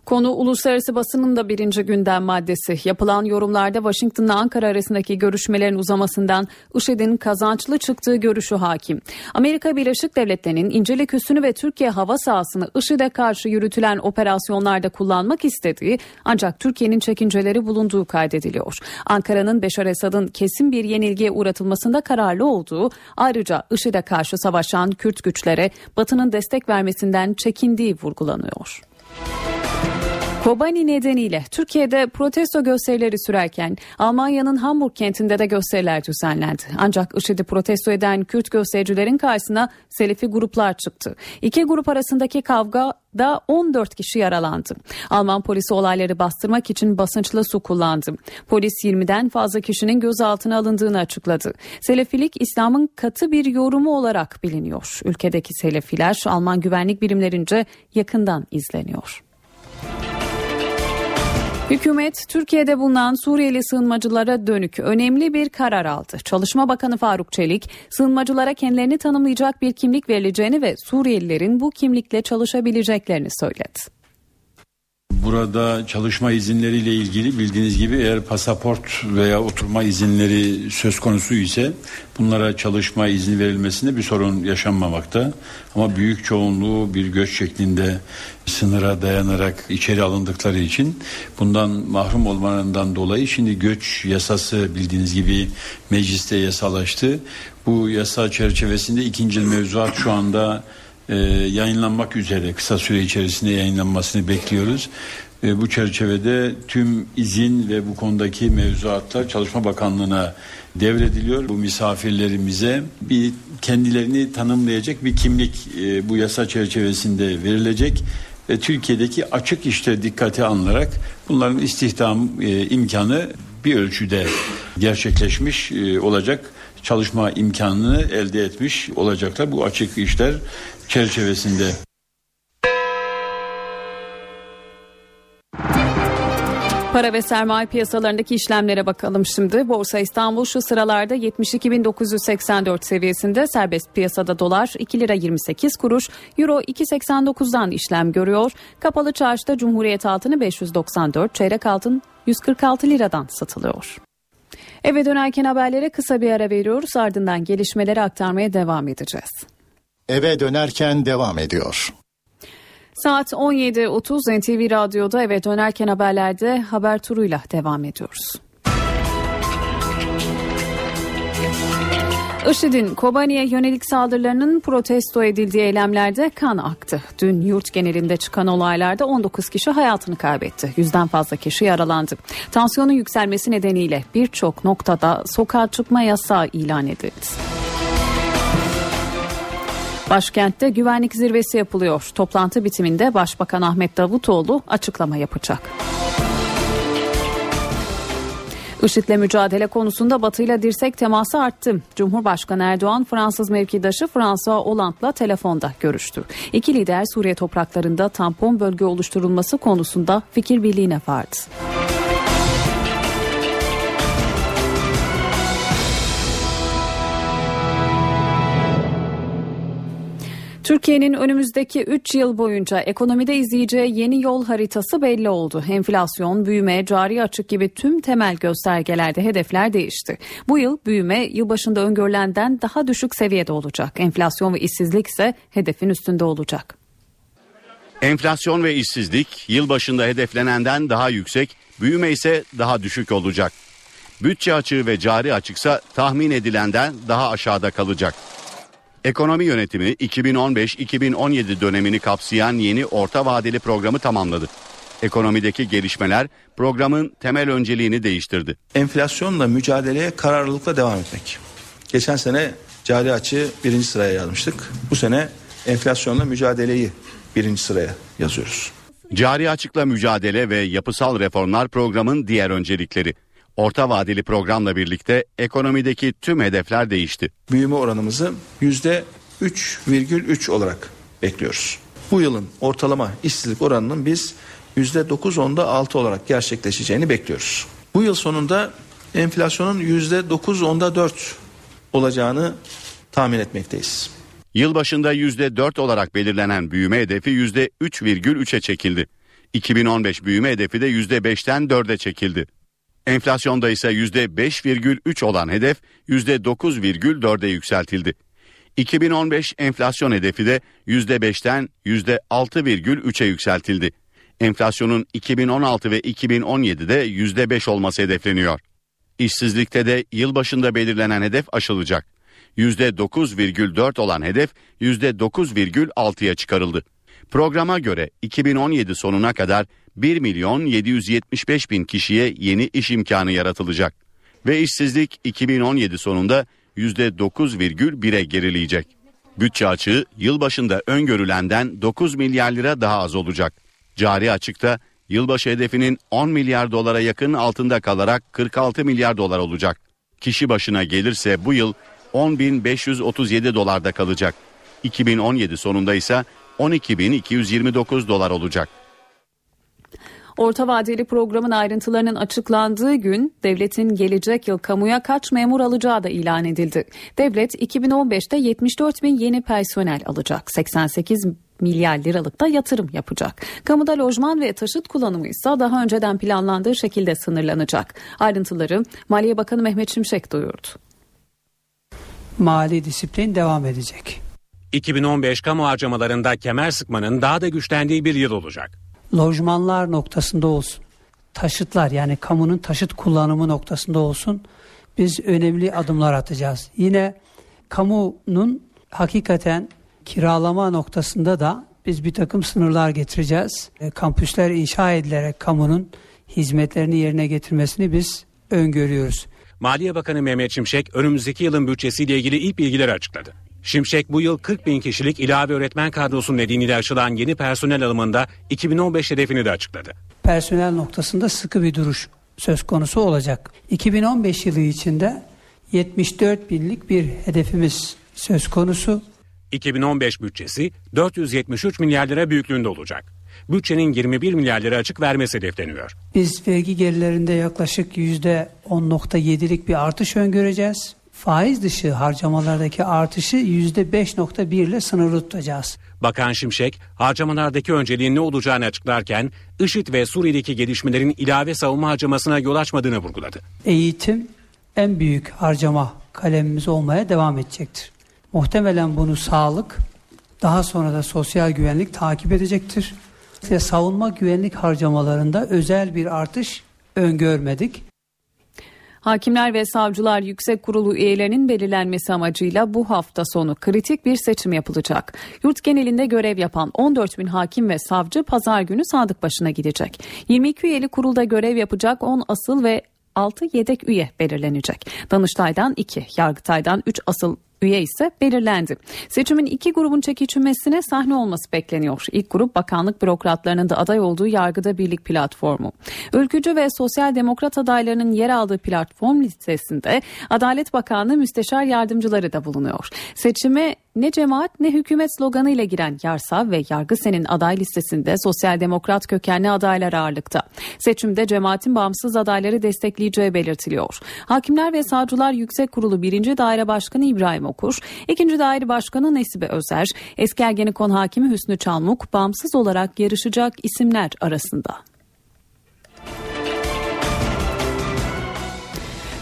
Konu uluslararası basının da birinci gündem maddesi. Yapılan yorumlarda Washington'la Ankara arasındaki görüşmelerin uzamasından IŞİD'in kazançlı çıktığı görüşü hakim. Amerika Birleşik Devletleri'nin İncirlik Üssü'nü ve Türkiye hava sahasını IŞİD'e karşı yürütülen operasyonlarda kullanmak istediği ancak Türkiye'nin çekinceleri bulunduğu kaydediliyor. Ankara'nın Beşar Esad'ın kesin bir yenilgiye uğratılmasında kararlı olduğu ayrıca IŞİD'e karşı savaşan Kürt güçlere Batı'nın destek vermesinden çekindiği vurgulanıyor. Kobani nedeniyle Türkiye'de protesto gösterileri sürerken Almanya'nın Hamburg kentinde de gösteriler düzenlendi. Ancak IŞİD'i protesto eden Kürt göstericilerin karşısına Selefi gruplar çıktı. İki grup arasındaki kavga da 14 kişi yaralandı. Alman polisi olayları bastırmak için basınçlı su kullandı. Polis 20'den fazla kişinin gözaltına alındığını açıkladı. Selefilik İslam'ın katı bir yorumu olarak biliniyor. Ülkedeki Selefiler Alman güvenlik birimlerince yakından izleniyor. Hükümet Türkiye'de bulunan Suriyeli sığınmacılara dönük önemli bir karar aldı. Çalışma Bakanı Faruk Çelik, sığınmacılara kendilerini tanımlayacak bir kimlik verileceğini ve Suriyelilerin bu kimlikle çalışabileceklerini söyledi. Burada çalışma izinleriyle ilgili bildiğiniz gibi eğer pasaport veya oturma izinleri söz konusu ise bunlara çalışma izni verilmesinde bir sorun yaşanmamakta. Ama büyük çoğunluğu bir göç şeklinde sınıra dayanarak içeri alındıkları için bundan mahrum olmalarından dolayı şimdi göç yasası bildiğiniz gibi mecliste yasalaştı. Bu yasa çerçevesinde ikinci mevzuat şu anda e, yayınlanmak üzere kısa süre içerisinde yayınlanmasını bekliyoruz. E, bu çerçevede tüm izin ve bu konudaki mevzuatlar Çalışma Bakanlığı'na devrediliyor. Bu misafirlerimize bir kendilerini tanımlayacak bir kimlik e, bu yasa çerçevesinde verilecek ve Türkiye'deki açık işte dikkate alınarak bunların istihdam e, imkanı bir ölçüde gerçekleşmiş e, olacak çalışma imkanını elde etmiş olacaklar bu açık işler çerçevesinde. Para ve sermaye piyasalarındaki işlemlere bakalım şimdi. Borsa İstanbul şu sıralarda 72.984 seviyesinde serbest piyasada dolar 2 lira 28 kuruş, euro 2.89'dan işlem görüyor. Kapalı çarşıda Cumhuriyet altını 594, çeyrek altın 146 liradan satılıyor. Eve dönerken haberlere kısa bir ara veriyoruz ardından gelişmeleri aktarmaya devam edeceğiz. Eve dönerken devam ediyor. Saat 17.30 NTV Radyo'da eve dönerken haberlerde haber turuyla devam ediyoruz. IŞİD'in Kobani'ye yönelik saldırılarının protesto edildiği eylemlerde kan aktı. Dün yurt genelinde çıkan olaylarda 19 kişi hayatını kaybetti. Yüzden fazla kişi yaralandı. Tansiyonun yükselmesi nedeniyle birçok noktada sokağa çıkma yasağı ilan edildi. Başkentte güvenlik zirvesi yapılıyor. Toplantı bitiminde Başbakan Ahmet Davutoğlu açıklama yapacak. IŞİD'le mücadele konusunda Batı ile dirsek teması arttı. Cumhurbaşkanı Erdoğan Fransız mevkidaşı François Hollande'la telefonda görüştü. İki lider Suriye topraklarında tampon bölge oluşturulması konusunda fikir birliğine vardı. Türkiye'nin önümüzdeki 3 yıl boyunca ekonomide izleyeceği yeni yol haritası belli oldu. Enflasyon, büyüme, cari açık gibi tüm temel göstergelerde hedefler değişti. Bu yıl büyüme yılbaşında öngörülenden daha düşük seviyede olacak. Enflasyon ve işsizlik ise hedefin üstünde olacak. Enflasyon ve işsizlik yılbaşında hedeflenenden daha yüksek, büyüme ise daha düşük olacak. Bütçe açığı ve cari açıksa tahmin edilenden daha aşağıda kalacak. Ekonomi yönetimi 2015-2017 dönemini kapsayan yeni orta vadeli programı tamamladı. Ekonomideki gelişmeler programın temel önceliğini değiştirdi. Enflasyonla mücadeleye kararlılıkla devam etmek. Geçen sene cari açığı birinci sıraya yazmıştık. Bu sene enflasyonla mücadeleyi birinci sıraya yazıyoruz. Cari açıkla mücadele ve yapısal reformlar programın diğer öncelikleri. Orta vadeli programla birlikte ekonomideki tüm hedefler değişti. Büyüme oranımızı yüzde 3,3 olarak bekliyoruz. Bu yılın ortalama işsizlik oranının biz yüzde 9.10'da 6 olarak gerçekleşeceğini bekliyoruz. Bu yıl sonunda enflasyonun yüzde 9.10'da 4 olacağını tahmin etmekteyiz. Yılbaşında yüzde 4 olarak belirlenen büyüme hedefi yüzde 3,3'e çekildi. 2015 büyüme hedefi de yüzde 5'ten 4'e çekildi. Enflasyonda ise %5,3 olan hedef %9,4'e yükseltildi. 2015 enflasyon hedefi de %5'ten %6,3'e yükseltildi. Enflasyonun 2016 ve 2017'de %5 olması hedefleniyor. İşsizlikte de yılbaşında belirlenen hedef aşılacak. %9,4 olan hedef %9,6'ya çıkarıldı. Programa göre 2017 sonuna kadar 1 milyon 775 bin kişiye yeni iş imkanı yaratılacak. Ve işsizlik 2017 sonunda %9,1'e gerileyecek. Bütçe açığı yılbaşında öngörülenden 9 milyar lira daha az olacak. Cari açıkta yılbaşı hedefinin 10 milyar dolara yakın altında kalarak 46 milyar dolar olacak. Kişi başına gelirse bu yıl 10.537 dolarda kalacak. 2017 sonunda ise 12.229 dolar olacak. Orta vadeli programın ayrıntılarının açıklandığı gün devletin gelecek yıl kamuya kaç memur alacağı da ilan edildi. Devlet 2015'te 74 bin yeni personel alacak. 88 milyar liralık da yatırım yapacak. Kamuda lojman ve taşıt kullanımı ise daha önceden planlandığı şekilde sınırlanacak. Ayrıntıları Maliye Bakanı Mehmet Şimşek duyurdu. Mali disiplin devam edecek. 2015 kamu harcamalarında kemer sıkmanın daha da güçlendiği bir yıl olacak. Lojmanlar noktasında olsun, taşıtlar yani kamunun taşıt kullanımı noktasında olsun biz önemli adımlar atacağız. Yine kamunun hakikaten kiralama noktasında da biz bir takım sınırlar getireceğiz. E, kampüsler inşa edilerek kamunun hizmetlerini yerine getirmesini biz öngörüyoruz. Maliye Bakanı Mehmet Şimşek önümüzdeki yılın bütçesiyle ilgili ilk bilgileri açıkladı. Şimşek bu yıl 40 bin kişilik ilave öğretmen kadrosu nedeniyle açılan yeni personel alımında 2015 hedefini de açıkladı. Personel noktasında sıkı bir duruş söz konusu olacak. 2015 yılı içinde 74 binlik bir hedefimiz söz konusu. 2015 bütçesi 473 milyar lira büyüklüğünde olacak. Bütçenin 21 milyar lira açık vermesi hedefleniyor. Biz vergi gelirlerinde yaklaşık %10.7'lik bir artış öngöreceğiz faiz dışı harcamalardaki artışı %5.1 ile sınırlı tutacağız. Bakan Şimşek harcamalardaki önceliğin ne olacağını açıklarken IŞİD ve Suriye'deki gelişmelerin ilave savunma harcamasına yol açmadığını vurguladı. Eğitim en büyük harcama kalemimiz olmaya devam edecektir. Muhtemelen bunu sağlık, daha sonra da sosyal güvenlik takip edecektir. Ve savunma güvenlik harcamalarında özel bir artış öngörmedik. Hakimler ve Savcılar Yüksek Kurulu üyelerinin belirlenmesi amacıyla bu hafta sonu kritik bir seçim yapılacak. Yurt genelinde görev yapan 14 bin hakim ve savcı pazar günü sandık başına gidecek. 22 üyeli kurulda görev yapacak 10 asıl ve 6 yedek üye belirlenecek. Danıştay'dan 2, Yargıtay'dan 3 asıl üye ise belirlendi. Seçimin iki grubun çekişmesine sahne olması bekleniyor. İlk grup bakanlık bürokratlarının da aday olduğu Yargıda Birlik platformu. Ülkücü ve sosyal demokrat adaylarının yer aldığı platform listesinde Adalet Bakanlığı müsteşar yardımcıları da bulunuyor. Seçime ne cemaat ne hükümet sloganı ile giren Yarsa ve Yargısen'in aday listesinde sosyal demokrat kökenli adaylar ağırlıkta. Seçimde cemaatin bağımsız adayları destekleyeceği belirtiliyor. Hakimler ve Savcılar Yüksek Kurulu 1. Daire Başkanı İbrahim Okur, 2. Daire Başkanı Nesibe Özer, Eski Ergenekon Hakimi Hüsnü Çalmuk bağımsız olarak yarışacak isimler arasında.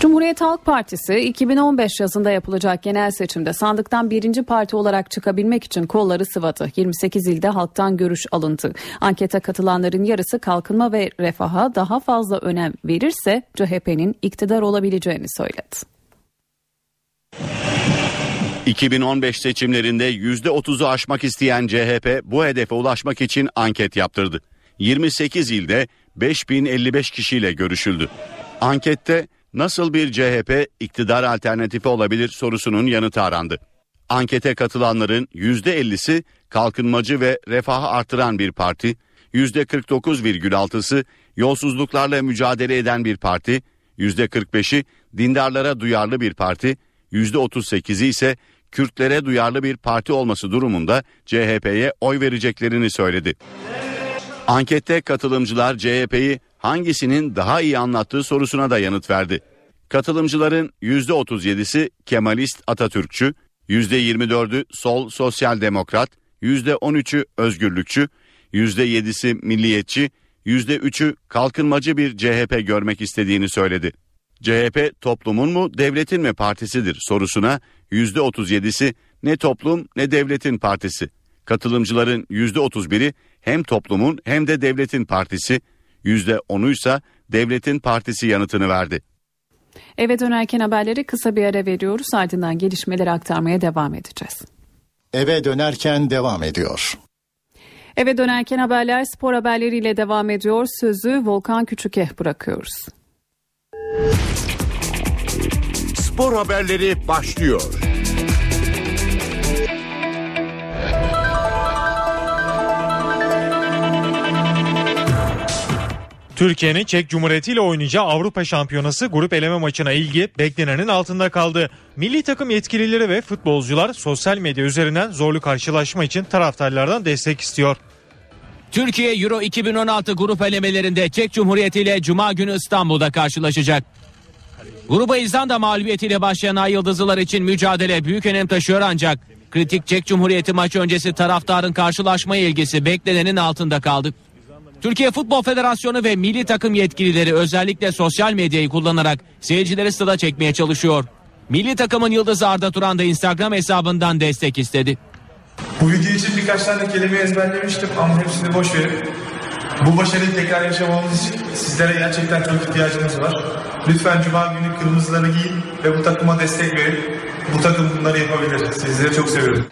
Cumhuriyet Halk Partisi 2015 yazında yapılacak genel seçimde sandıktan birinci parti olarak çıkabilmek için kolları sıvadı. 28 ilde halktan görüş alındı. Ankete katılanların yarısı kalkınma ve refaha daha fazla önem verirse CHP'nin iktidar olabileceğini söyledi. 2015 seçimlerinde %30'u aşmak isteyen CHP bu hedefe ulaşmak için anket yaptırdı. 28 ilde 5055 kişiyle görüşüldü. Ankette nasıl bir CHP iktidar alternatifi olabilir sorusunun yanıtı arandı. Ankete katılanların %50'si kalkınmacı ve refahı artıran bir parti, %49,6'sı yolsuzluklarla mücadele eden bir parti, %45'i dindarlara duyarlı bir parti, %38'i ise Kürtlere duyarlı bir parti olması durumunda CHP'ye oy vereceklerini söyledi. Ankette katılımcılar CHP'yi hangisinin daha iyi anlattığı sorusuna da yanıt verdi. Katılımcıların %37'si Kemalist Atatürkçü, %24'ü sol sosyal demokrat, %13'ü özgürlükçü, %7'si milliyetçi, %3'ü kalkınmacı bir CHP görmek istediğini söyledi. CHP toplumun mu devletin mi partisidir sorusuna %37'si ne toplum ne devletin partisi. Katılımcıların %31'i hem toplumun hem de devletin partisi, %10'u ise devletin partisi yanıtını verdi. Eve dönerken haberleri kısa bir ara veriyoruz ardından gelişmeleri aktarmaya devam edeceğiz. Eve dönerken devam ediyor. Eve dönerken haberler spor haberleriyle devam ediyor. Sözü Volkan Küçük'e bırakıyoruz. Spor haberleri başlıyor. Türkiye'nin Çek Cumhuriyeti ile oynayacağı Avrupa Şampiyonası grup eleme maçına ilgi beklenenin altında kaldı. Milli takım yetkilileri ve futbolcular sosyal medya üzerinden zorlu karşılaşma için taraftarlardan destek istiyor. Türkiye Euro 2016 grup elemelerinde Çek Cumhuriyeti ile Cuma günü İstanbul'da karşılaşacak. Gruba İzlanda mağlubiyetiyle başlayan Ay Yıldızlılar için mücadele büyük önem taşıyor ancak kritik Çek Cumhuriyeti maçı öncesi taraftarın karşılaşmaya ilgisi beklenenin altında kaldı. Türkiye Futbol Federasyonu ve milli takım yetkilileri özellikle sosyal medyayı kullanarak seyircileri stada çekmeye çalışıyor. Milli takımın yıldızı Arda Turan da Instagram hesabından destek istedi. Bu video için birkaç tane kelime ezberlemiştim ama hepsini boş verip bu başarıyı tekrar yaşamamız için sizlere gerçekten çok ihtiyacımız var. Lütfen Cuma günü kırmızıları giyin ve bu takıma destek verin. Bu takım bunları yapabilir. Sizleri çok seviyorum.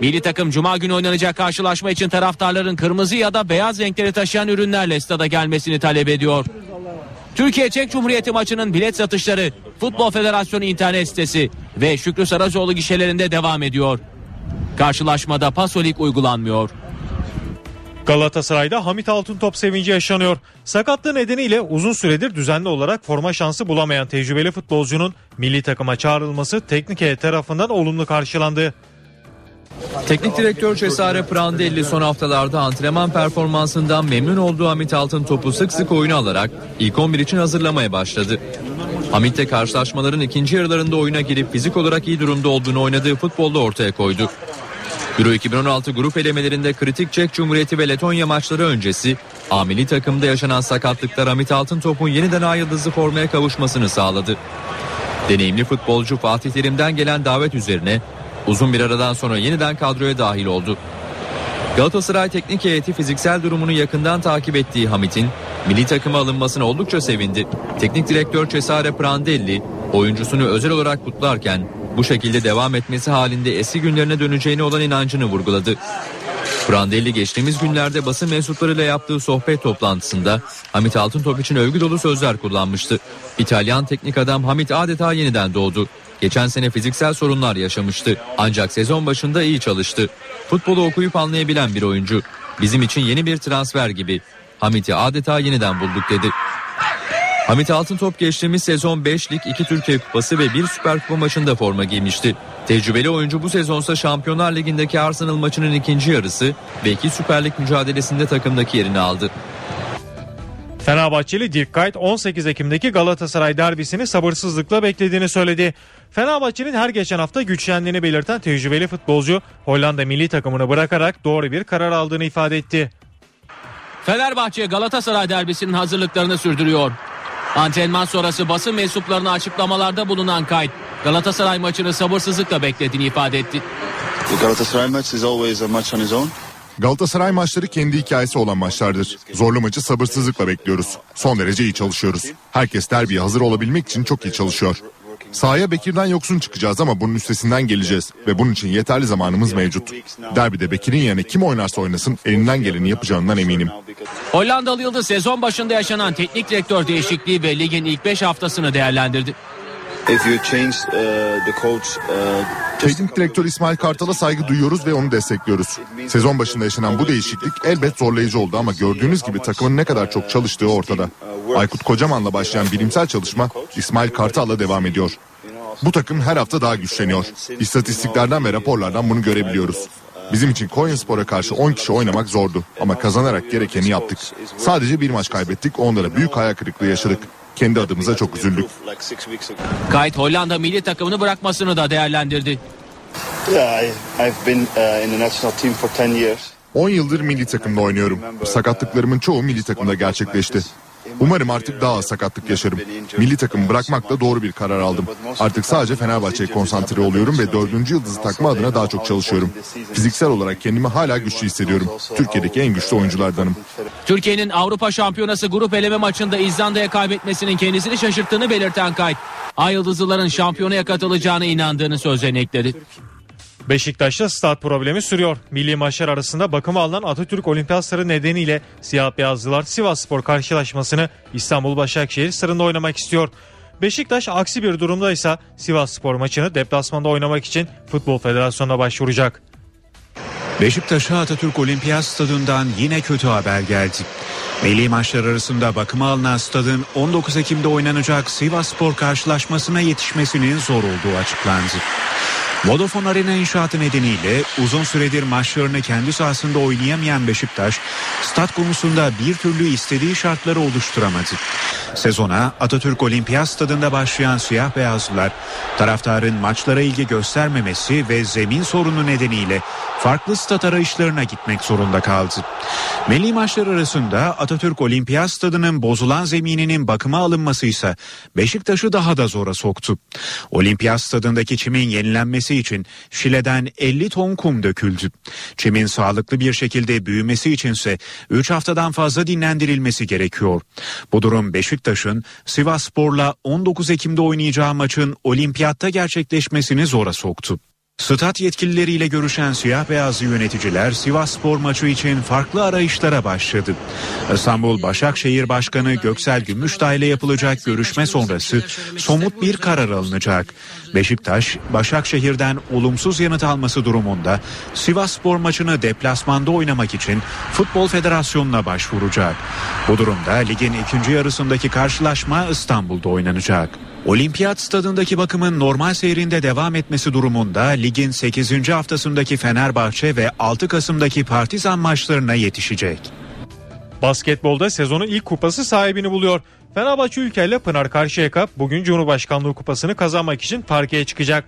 Milli takım Cuma günü oynanacak karşılaşma için taraftarların kırmızı ya da beyaz renkleri taşıyan ürünlerle stada gelmesini talep ediyor. Türkiye Çek Cumhuriyeti maçının bilet satışları Futbol Federasyonu internet sitesi ve Şükrü Saracoğlu gişelerinde devam ediyor. Karşılaşmada pasolik uygulanmıyor. Galatasaray'da Hamit Altıntop sevinci yaşanıyor. Sakatlığı nedeniyle uzun süredir düzenli olarak forma şansı bulamayan tecrübeli futbolcunun milli takıma çağrılması teknik heyet tarafından olumlu karşılandı. Teknik direktör Cesare Prandelli son haftalarda antrenman performansından memnun olduğu Hamit Altın topu sık sık oyuna alarak ilk 11 için hazırlamaya başladı. Hamit de karşılaşmaların ikinci yarılarında oyuna girip fizik olarak iyi durumda olduğunu oynadığı futbolda ortaya koydu. Euro 2016 grup elemelerinde kritik Çek Cumhuriyeti ve Letonya maçları öncesi amili takımda yaşanan sakatlıklar Hamit Altıntop'un yeniden ay yıldızı formaya kavuşmasını sağladı. Deneyimli futbolcu Fatih Terim'den gelen davet üzerine uzun bir aradan sonra yeniden kadroya dahil oldu. Galatasaray teknik heyeti fiziksel durumunu yakından takip ettiği Hamit'in milli takıma alınmasına oldukça sevindi. Teknik direktör Cesare Prandelli oyuncusunu özel olarak kutlarken bu şekilde devam etmesi halinde eski günlerine döneceğine olan inancını vurguladı. Prandelli geçtiğimiz günlerde basın mensuplarıyla yaptığı sohbet toplantısında Hamit Altıntop için övgü dolu sözler kullanmıştı. İtalyan teknik adam Hamit adeta yeniden doğdu. Geçen sene fiziksel sorunlar yaşamıştı. Ancak sezon başında iyi çalıştı. Futbolu okuyup anlayabilen bir oyuncu. Bizim için yeni bir transfer gibi. Hamit'i adeta yeniden bulduk dedi. Hamit Altıntop geçtiğimiz sezon 5 lig 2 Türkiye Kupası ve 1 Süper Kupa maçında forma giymişti. Tecrübeli oyuncu bu sezonsa Şampiyonlar Ligi'ndeki Arsenal maçının ikinci yarısı ve 2 Süper Lig mücadelesinde takımdaki yerini aldı. Fenerbahçeli Dirk Kuyt 18 Ekim'deki Galatasaray derbisini sabırsızlıkla beklediğini söyledi. Fenerbahçe'nin her geçen hafta güçlendiğini belirten tecrübeli futbolcu Hollanda milli takımını bırakarak doğru bir karar aldığını ifade etti. Fenerbahçe Galatasaray derbisinin hazırlıklarını sürdürüyor. Antrenman sonrası basın mensuplarına açıklamalarda bulunan Kayt, Galatasaray maçını sabırsızlıkla beklediğini ifade etti. Galatasaray maç is always a match on his own. Galatasaray maçları kendi hikayesi olan maçlardır. Zorlu maçı sabırsızlıkla bekliyoruz. Son derece iyi çalışıyoruz. Herkes derbiye hazır olabilmek için çok iyi çalışıyor. Sahaya Bekir'den yoksun çıkacağız ama bunun üstesinden geleceğiz ve bunun için yeterli zamanımız mevcut. Derbide Bekir'in yerine kim oynarsa oynasın elinden geleni yapacağından eminim. Hollandalı Yıldız sezon başında yaşanan teknik direktör değişikliği ve ligin ilk 5 haftasını değerlendirdi. Teknik direktör İsmail Kartal'a saygı duyuyoruz ve onu destekliyoruz. Sezon başında yaşanan bu değişiklik elbet zorlayıcı oldu ama gördüğünüz gibi takımın ne kadar çok çalıştığı ortada. Aykut Kocaman'la başlayan bilimsel çalışma İsmail Kartal'la devam ediyor. Bu takım her hafta daha güçleniyor. İstatistiklerden ve raporlardan bunu görebiliyoruz. Bizim için Konyaspor'a karşı 10 kişi oynamak zordu ama kazanarak gerekeni yaptık. Sadece bir maç kaybettik, onda da büyük hayal kırıklığı yaşadık. Kendi adımıza çok üzüldük. Kayıt Hollanda milli takımını bırakmasını da değerlendirdi. 10 yıldır milli takımda oynuyorum. Sakatlıklarımın çoğu milli takımda gerçekleşti. Umarım artık daha az sakatlık yaşarım. Milli takımı bırakmakla doğru bir karar aldım. Artık sadece Fenerbahçe'ye konsantre oluyorum ve dördüncü yıldızı takma adına daha çok çalışıyorum. Fiziksel olarak kendimi hala güçlü hissediyorum. Türkiye'deki en güçlü oyunculardanım. Türkiye'nin Avrupa Şampiyonası grup eleme maçında İzlanda'ya kaybetmesinin kendisini şaşırttığını belirten Kayt, Ay Yıldızlıların şampiyonaya katılacağına inandığını sözlerine ekledi. Beşiktaş'ta stat problemi sürüyor. Milli maçlar arasında bakıma alınan Atatürk Olimpiyat Sarı nedeniyle siyah beyazlılar Sivas Spor karşılaşmasını İstanbul Başakşehir sırında oynamak istiyor. Beşiktaş aksi bir durumda ise Sivas Spor maçını deplasmanda oynamak için Futbol Federasyonu'na başvuracak. Beşiktaş'a Atatürk Olimpiyat Stadından yine kötü haber geldi. Milli maçlar arasında bakıma alınan stadın 19 Ekim'de oynanacak Sivas Spor karşılaşmasına yetişmesinin zor olduğu açıklandı. Vodafone Arena inşaatı nedeniyle uzun süredir maçlarını kendi sahasında oynayamayan Beşiktaş, stat konusunda bir türlü istediği şartları oluşturamadı. Sezona Atatürk Olimpiyat Stadında başlayan siyah beyazlılar, taraftarın maçlara ilgi göstermemesi ve zemin sorunu nedeniyle farklı stat arayışlarına gitmek zorunda kaldı. Milli maçlar arasında Atatürk Olimpiyat Stadı'nın bozulan zemininin bakıma alınması ise Beşiktaş'ı daha da zora soktu. Olimpiyat Stadı'ndaki çimin yenilenmesi için Şile'den 50 ton kum döküldü. Çimin sağlıklı bir şekilde büyümesi içinse 3 haftadan fazla dinlendirilmesi gerekiyor. Bu durum Beşiktaş'ın Sivasspor'la 19 Ekim'de oynayacağı maçın olimpiyatta gerçekleşmesini zora soktu. Stat yetkilileriyle görüşen siyah beyazlı yöneticiler Sivas Spor maçı için farklı arayışlara başladı. İstanbul Başakşehir Başkanı Göksel Gümüşdağ ile yapılacak görüşme sonrası somut bir karar alınacak. Beşiktaş, Başakşehir'den olumsuz yanıt alması durumunda Sivas Spor maçını deplasmanda oynamak için Futbol Federasyonu'na başvuracak. Bu durumda ligin ikinci yarısındaki karşılaşma İstanbul'da oynanacak. Olimpiyat stadındaki bakımın normal seyrinde devam etmesi durumunda ligin 8. haftasındaki Fenerbahçe ve 6 Kasım'daki Partizan maçlarına yetişecek. Basketbolda sezonun ilk kupası sahibini buluyor. Fenerbahçe ülkeyle Pınar Karşıyaka bugün Cumhurbaşkanlığı kupasını kazanmak için parkeye çıkacak.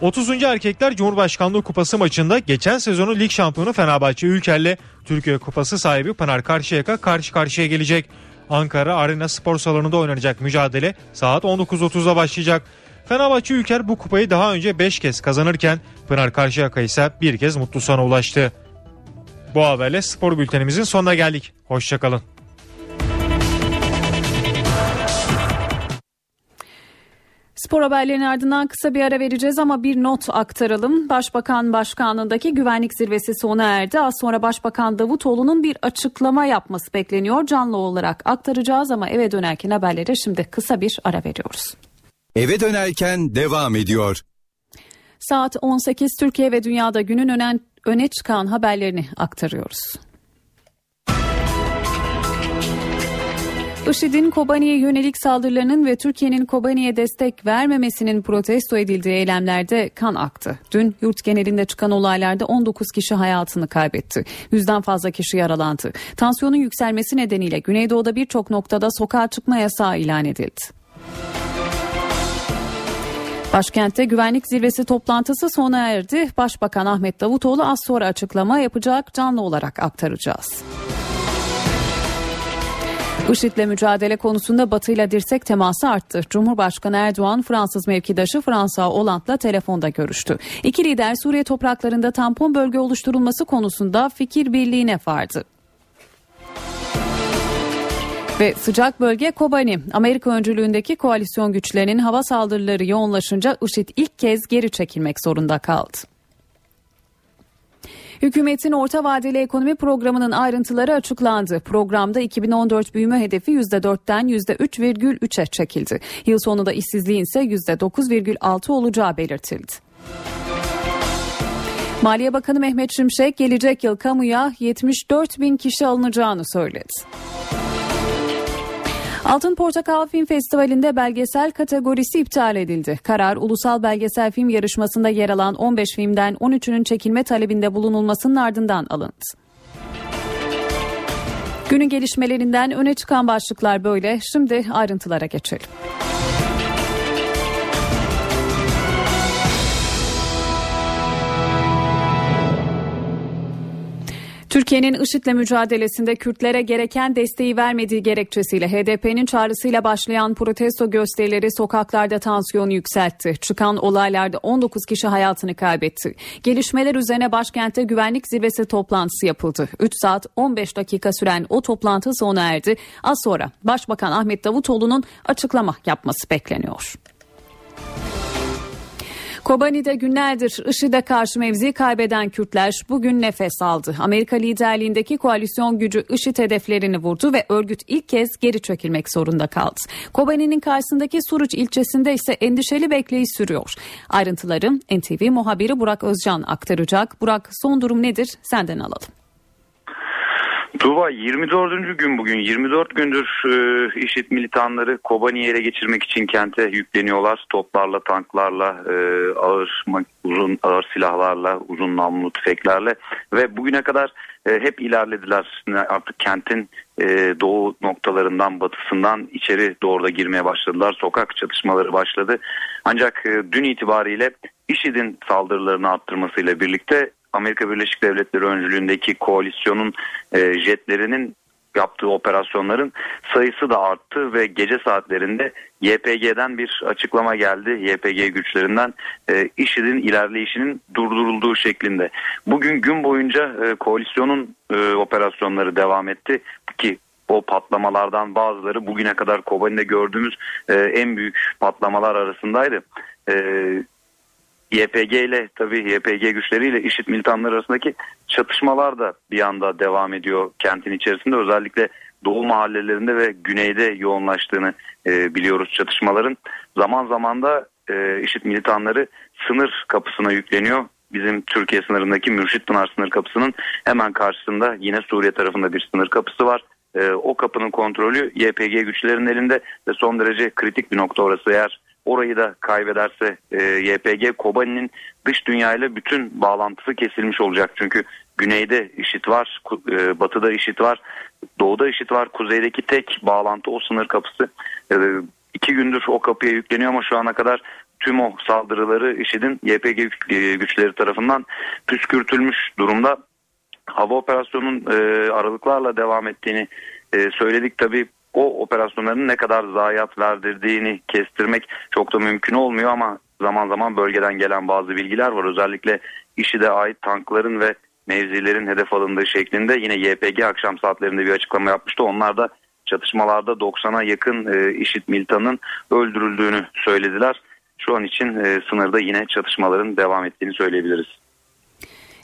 30. Erkekler Cumhurbaşkanlığı Kupası maçında geçen sezonu lig şampiyonu Fenerbahçe Ülker'le Türkiye Kupası sahibi Pınar Karşıyaka karşı karşıya gelecek. Ankara Arena Spor Salonu'nda oynanacak mücadele saat 19.30'da başlayacak. Fenerbahçe Ülker bu kupayı daha önce 5 kez kazanırken Pınar Karşıyaka ise bir kez mutlu sona ulaştı. Bu haberle spor bültenimizin sonuna geldik. Hoşçakalın. Spor haberlerinin ardından kısa bir ara vereceğiz ama bir not aktaralım. Başbakan Başkanlığındaki güvenlik zirvesi sona erdi. Az sonra Başbakan Davutoğlu'nun bir açıklama yapması bekleniyor. Canlı olarak aktaracağız ama eve dönerken haberlere şimdi kısa bir ara veriyoruz. eve dönerken devam ediyor. Saat 18 Türkiye ve dünyada günün önen, öne çıkan haberlerini aktarıyoruz. IŞİD'in Kobani'ye yönelik saldırılarının ve Türkiye'nin Kobani'ye destek vermemesinin protesto edildiği eylemlerde kan aktı. Dün yurt genelinde çıkan olaylarda 19 kişi hayatını kaybetti. Yüzden fazla kişi yaralandı. Tansiyonun yükselmesi nedeniyle Güneydoğu'da birçok noktada sokağa çıkma yasağı ilan edildi. Başkentte güvenlik zirvesi toplantısı sona erdi. Başbakan Ahmet Davutoğlu az sonra açıklama yapacak canlı olarak aktaracağız. IŞİD'le mücadele konusunda Batı ile dirsek teması arttı. Cumhurbaşkanı Erdoğan Fransız mevkidaşı Fransa Hollande'la telefonda görüştü. İki lider Suriye topraklarında tampon bölge oluşturulması konusunda fikir birliğine vardı. Ve sıcak bölge Kobani. Amerika öncülüğündeki koalisyon güçlerinin hava saldırıları yoğunlaşınca IŞİD ilk kez geri çekilmek zorunda kaldı. Hükümetin orta vadeli ekonomi programının ayrıntıları açıklandı. Programda 2014 büyüme hedefi %4'ten %3,3'e çekildi. Yıl sonunda işsizliğin ise %9,6 olacağı belirtildi. Maliye Bakanı Mehmet Şimşek gelecek yıl kamuya 74 bin kişi alınacağını söyledi. Altın Portakal Film Festivali'nde belgesel kategorisi iptal edildi. Karar ulusal belgesel film yarışmasında yer alan 15 filmden 13'ünün çekilme talebinde bulunulmasının ardından alındı. Günün gelişmelerinden öne çıkan başlıklar böyle. Şimdi ayrıntılara geçelim. Türkiye'nin IŞİD'le mücadelesinde Kürtlere gereken desteği vermediği gerekçesiyle HDP'nin çağrısıyla başlayan protesto gösterileri sokaklarda tansiyonu yükseltti. Çıkan olaylarda 19 kişi hayatını kaybetti. Gelişmeler üzerine başkentte güvenlik zirvesi toplantısı yapıldı. 3 saat 15 dakika süren o toplantı sona erdi. Az sonra Başbakan Ahmet Davutoğlu'nun açıklama yapması bekleniyor. Kobani'de günlerdir IŞİD'e karşı mevzi kaybeden Kürtler bugün nefes aldı. Amerika liderliğindeki koalisyon gücü IŞİD hedeflerini vurdu ve örgüt ilk kez geri çekilmek zorunda kaldı. Kobani'nin karşısındaki Suruç ilçesinde ise endişeli bekleyiş sürüyor. Ayrıntıları NTV muhabiri Burak Özcan aktaracak. Burak son durum nedir? Senden alalım. Tuğba 24. gün bugün 24 gündür e, IŞİD militanları Kobani'yi ele geçirmek için kente yükleniyorlar. Toplarla, tanklarla, e, ağır uzun ağır silahlarla, uzun namlulu tüfeklerle ve bugüne kadar e, hep ilerlediler. Artık kentin e, doğu noktalarından, batısından içeri doğru da girmeye başladılar. Sokak çatışmaları başladı. Ancak e, dün itibariyle IŞİD'in saldırılarını arttırmasıyla birlikte Amerika Birleşik Devletleri öncülüğündeki koalisyonun e, jetlerinin yaptığı operasyonların sayısı da arttı ve gece saatlerinde YPG'den bir açıklama geldi. YPG güçlerinden e, IŞİD'in ilerleyişinin durdurulduğu şeklinde. Bugün gün boyunca e, koalisyonun e, operasyonları devam etti ki o patlamalardan bazıları bugüne kadar Kobani'de gördüğümüz e, en büyük patlamalar arasındaydı. E, YPG ile tabii YPG güçleriyle IŞİD militanları arasındaki çatışmalar da bir anda devam ediyor kentin içerisinde. Özellikle doğu mahallelerinde ve güneyde yoğunlaştığını e, biliyoruz çatışmaların. Zaman zaman da e, IŞİD militanları sınır kapısına yükleniyor. Bizim Türkiye sınırındaki Mürşit Pınar sınır kapısının hemen karşısında yine Suriye tarafında bir sınır kapısı var. E, o kapının kontrolü YPG güçlerinin elinde ve son derece kritik bir nokta orası eğer orayı da kaybederse e, YPG Kobani'nin dış dünyayla bütün bağlantısı kesilmiş olacak. Çünkü güneyde IŞİD var, e, batıda IŞİD var, doğuda IŞİD var. Kuzeydeki tek bağlantı o sınır kapısı. E, iki gündür o kapıya yükleniyor ama şu ana kadar tüm o saldırıları IŞİD'in YPG e, güçleri tarafından püskürtülmüş durumda. Hava operasyonunun e, aralıklarla devam ettiğini e, söyledik. Tabii o operasyonların ne kadar zayiat verdirdiğini kestirmek çok da mümkün olmuyor ama zaman zaman bölgeden gelen bazı bilgiler var. Özellikle IŞİD'e ait tankların ve mevzilerin hedef alındığı şeklinde yine YPG akşam saatlerinde bir açıklama yapmıştı. Onlar da çatışmalarda 90'a yakın e, IŞİD militanının öldürüldüğünü söylediler. Şu an için e, sınırda yine çatışmaların devam ettiğini söyleyebiliriz.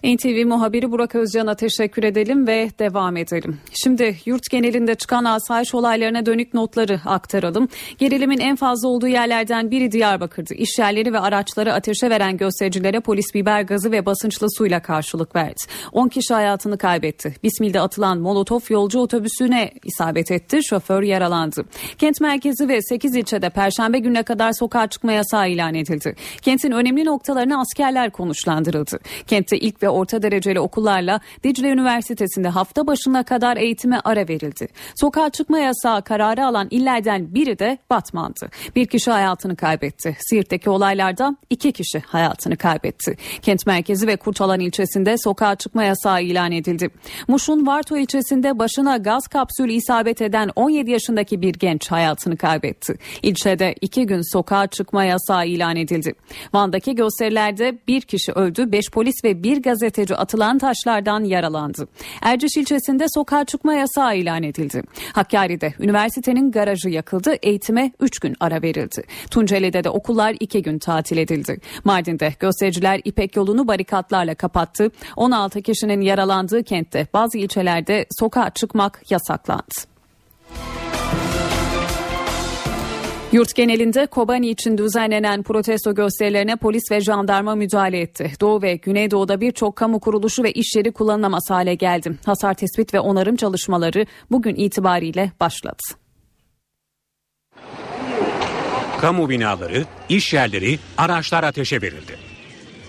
NTV muhabiri Burak Özcan'a teşekkür edelim ve devam edelim. Şimdi yurt genelinde çıkan asayiş olaylarına dönük notları aktaralım. Gerilimin en fazla olduğu yerlerden biri Diyarbakır'dı. İş yerleri ve araçları ateşe veren göstericilere polis biber gazı ve basınçlı suyla karşılık verdi. 10 kişi hayatını kaybetti. Bismil'de atılan molotof yolcu otobüsüne isabet etti. Şoför yaralandı. Kent merkezi ve 8 ilçede perşembe gününe kadar sokağa çıkma yasağı ilan edildi. Kentin önemli noktalarına askerler konuşlandırıldı. Kentte ilk ve orta dereceli okullarla Dicle Üniversitesi'nde hafta başına kadar eğitime ara verildi. Sokağa çıkma yasağı kararı alan illerden biri de Batman'dı. Bir kişi hayatını kaybetti. Siirt'teki olaylarda iki kişi hayatını kaybetti. Kent merkezi ve Kurtalan ilçesinde sokağa çıkma yasağı ilan edildi. Muş'un Varto ilçesinde başına gaz kapsülü isabet eden 17 yaşındaki bir genç hayatını kaybetti. İlçede iki gün sokağa çıkma yasağı ilan edildi. Van'daki gösterilerde bir kişi öldü, 5 polis ve bir gazeteci atılan taşlardan yaralandı. Erciş ilçesinde sokağa çıkma yasağı ilan edildi. Hakkari'de üniversitenin garajı yakıldı, eğitime 3 gün ara verildi. Tunceli'de de okullar 2 gün tatil edildi. Mardin'de göstericiler İpek yolunu barikatlarla kapattı. 16 kişinin yaralandığı kentte bazı ilçelerde sokağa çıkmak yasaklandı. Yurt genelinde Kobani için düzenlenen protesto gösterilerine polis ve jandarma müdahale etti. Doğu ve Güneydoğu'da birçok kamu kuruluşu ve iş yeri kullanılamaz hale geldi. Hasar tespit ve onarım çalışmaları bugün itibariyle başladı. Kamu binaları, iş yerleri, araçlar ateşe verildi.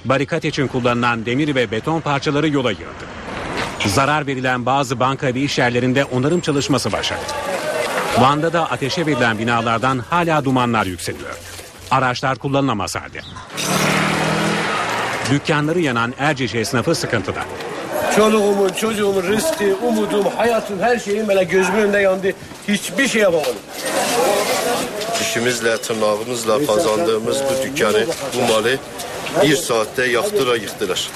Barikat için kullanılan demir ve beton parçaları yola yığıldı. Zarar verilen bazı banka ve iş yerlerinde onarım çalışması başladı. Van'da da ateşe verilen binalardan hala dumanlar yükseliyor. Araçlar kullanılamaz halde. Dükkanları yanan Erciş esnafı sıkıntıda. Çoluğumun, çocuğumun rızkı, umudum, hayatım, her şeyim böyle gözümün önünde yandı. Hiçbir şey yapamadım. Dişimizle, tırnağımızla kazandığımız bu dükkanı, bu malı bir saatte yaktıra yıktılar.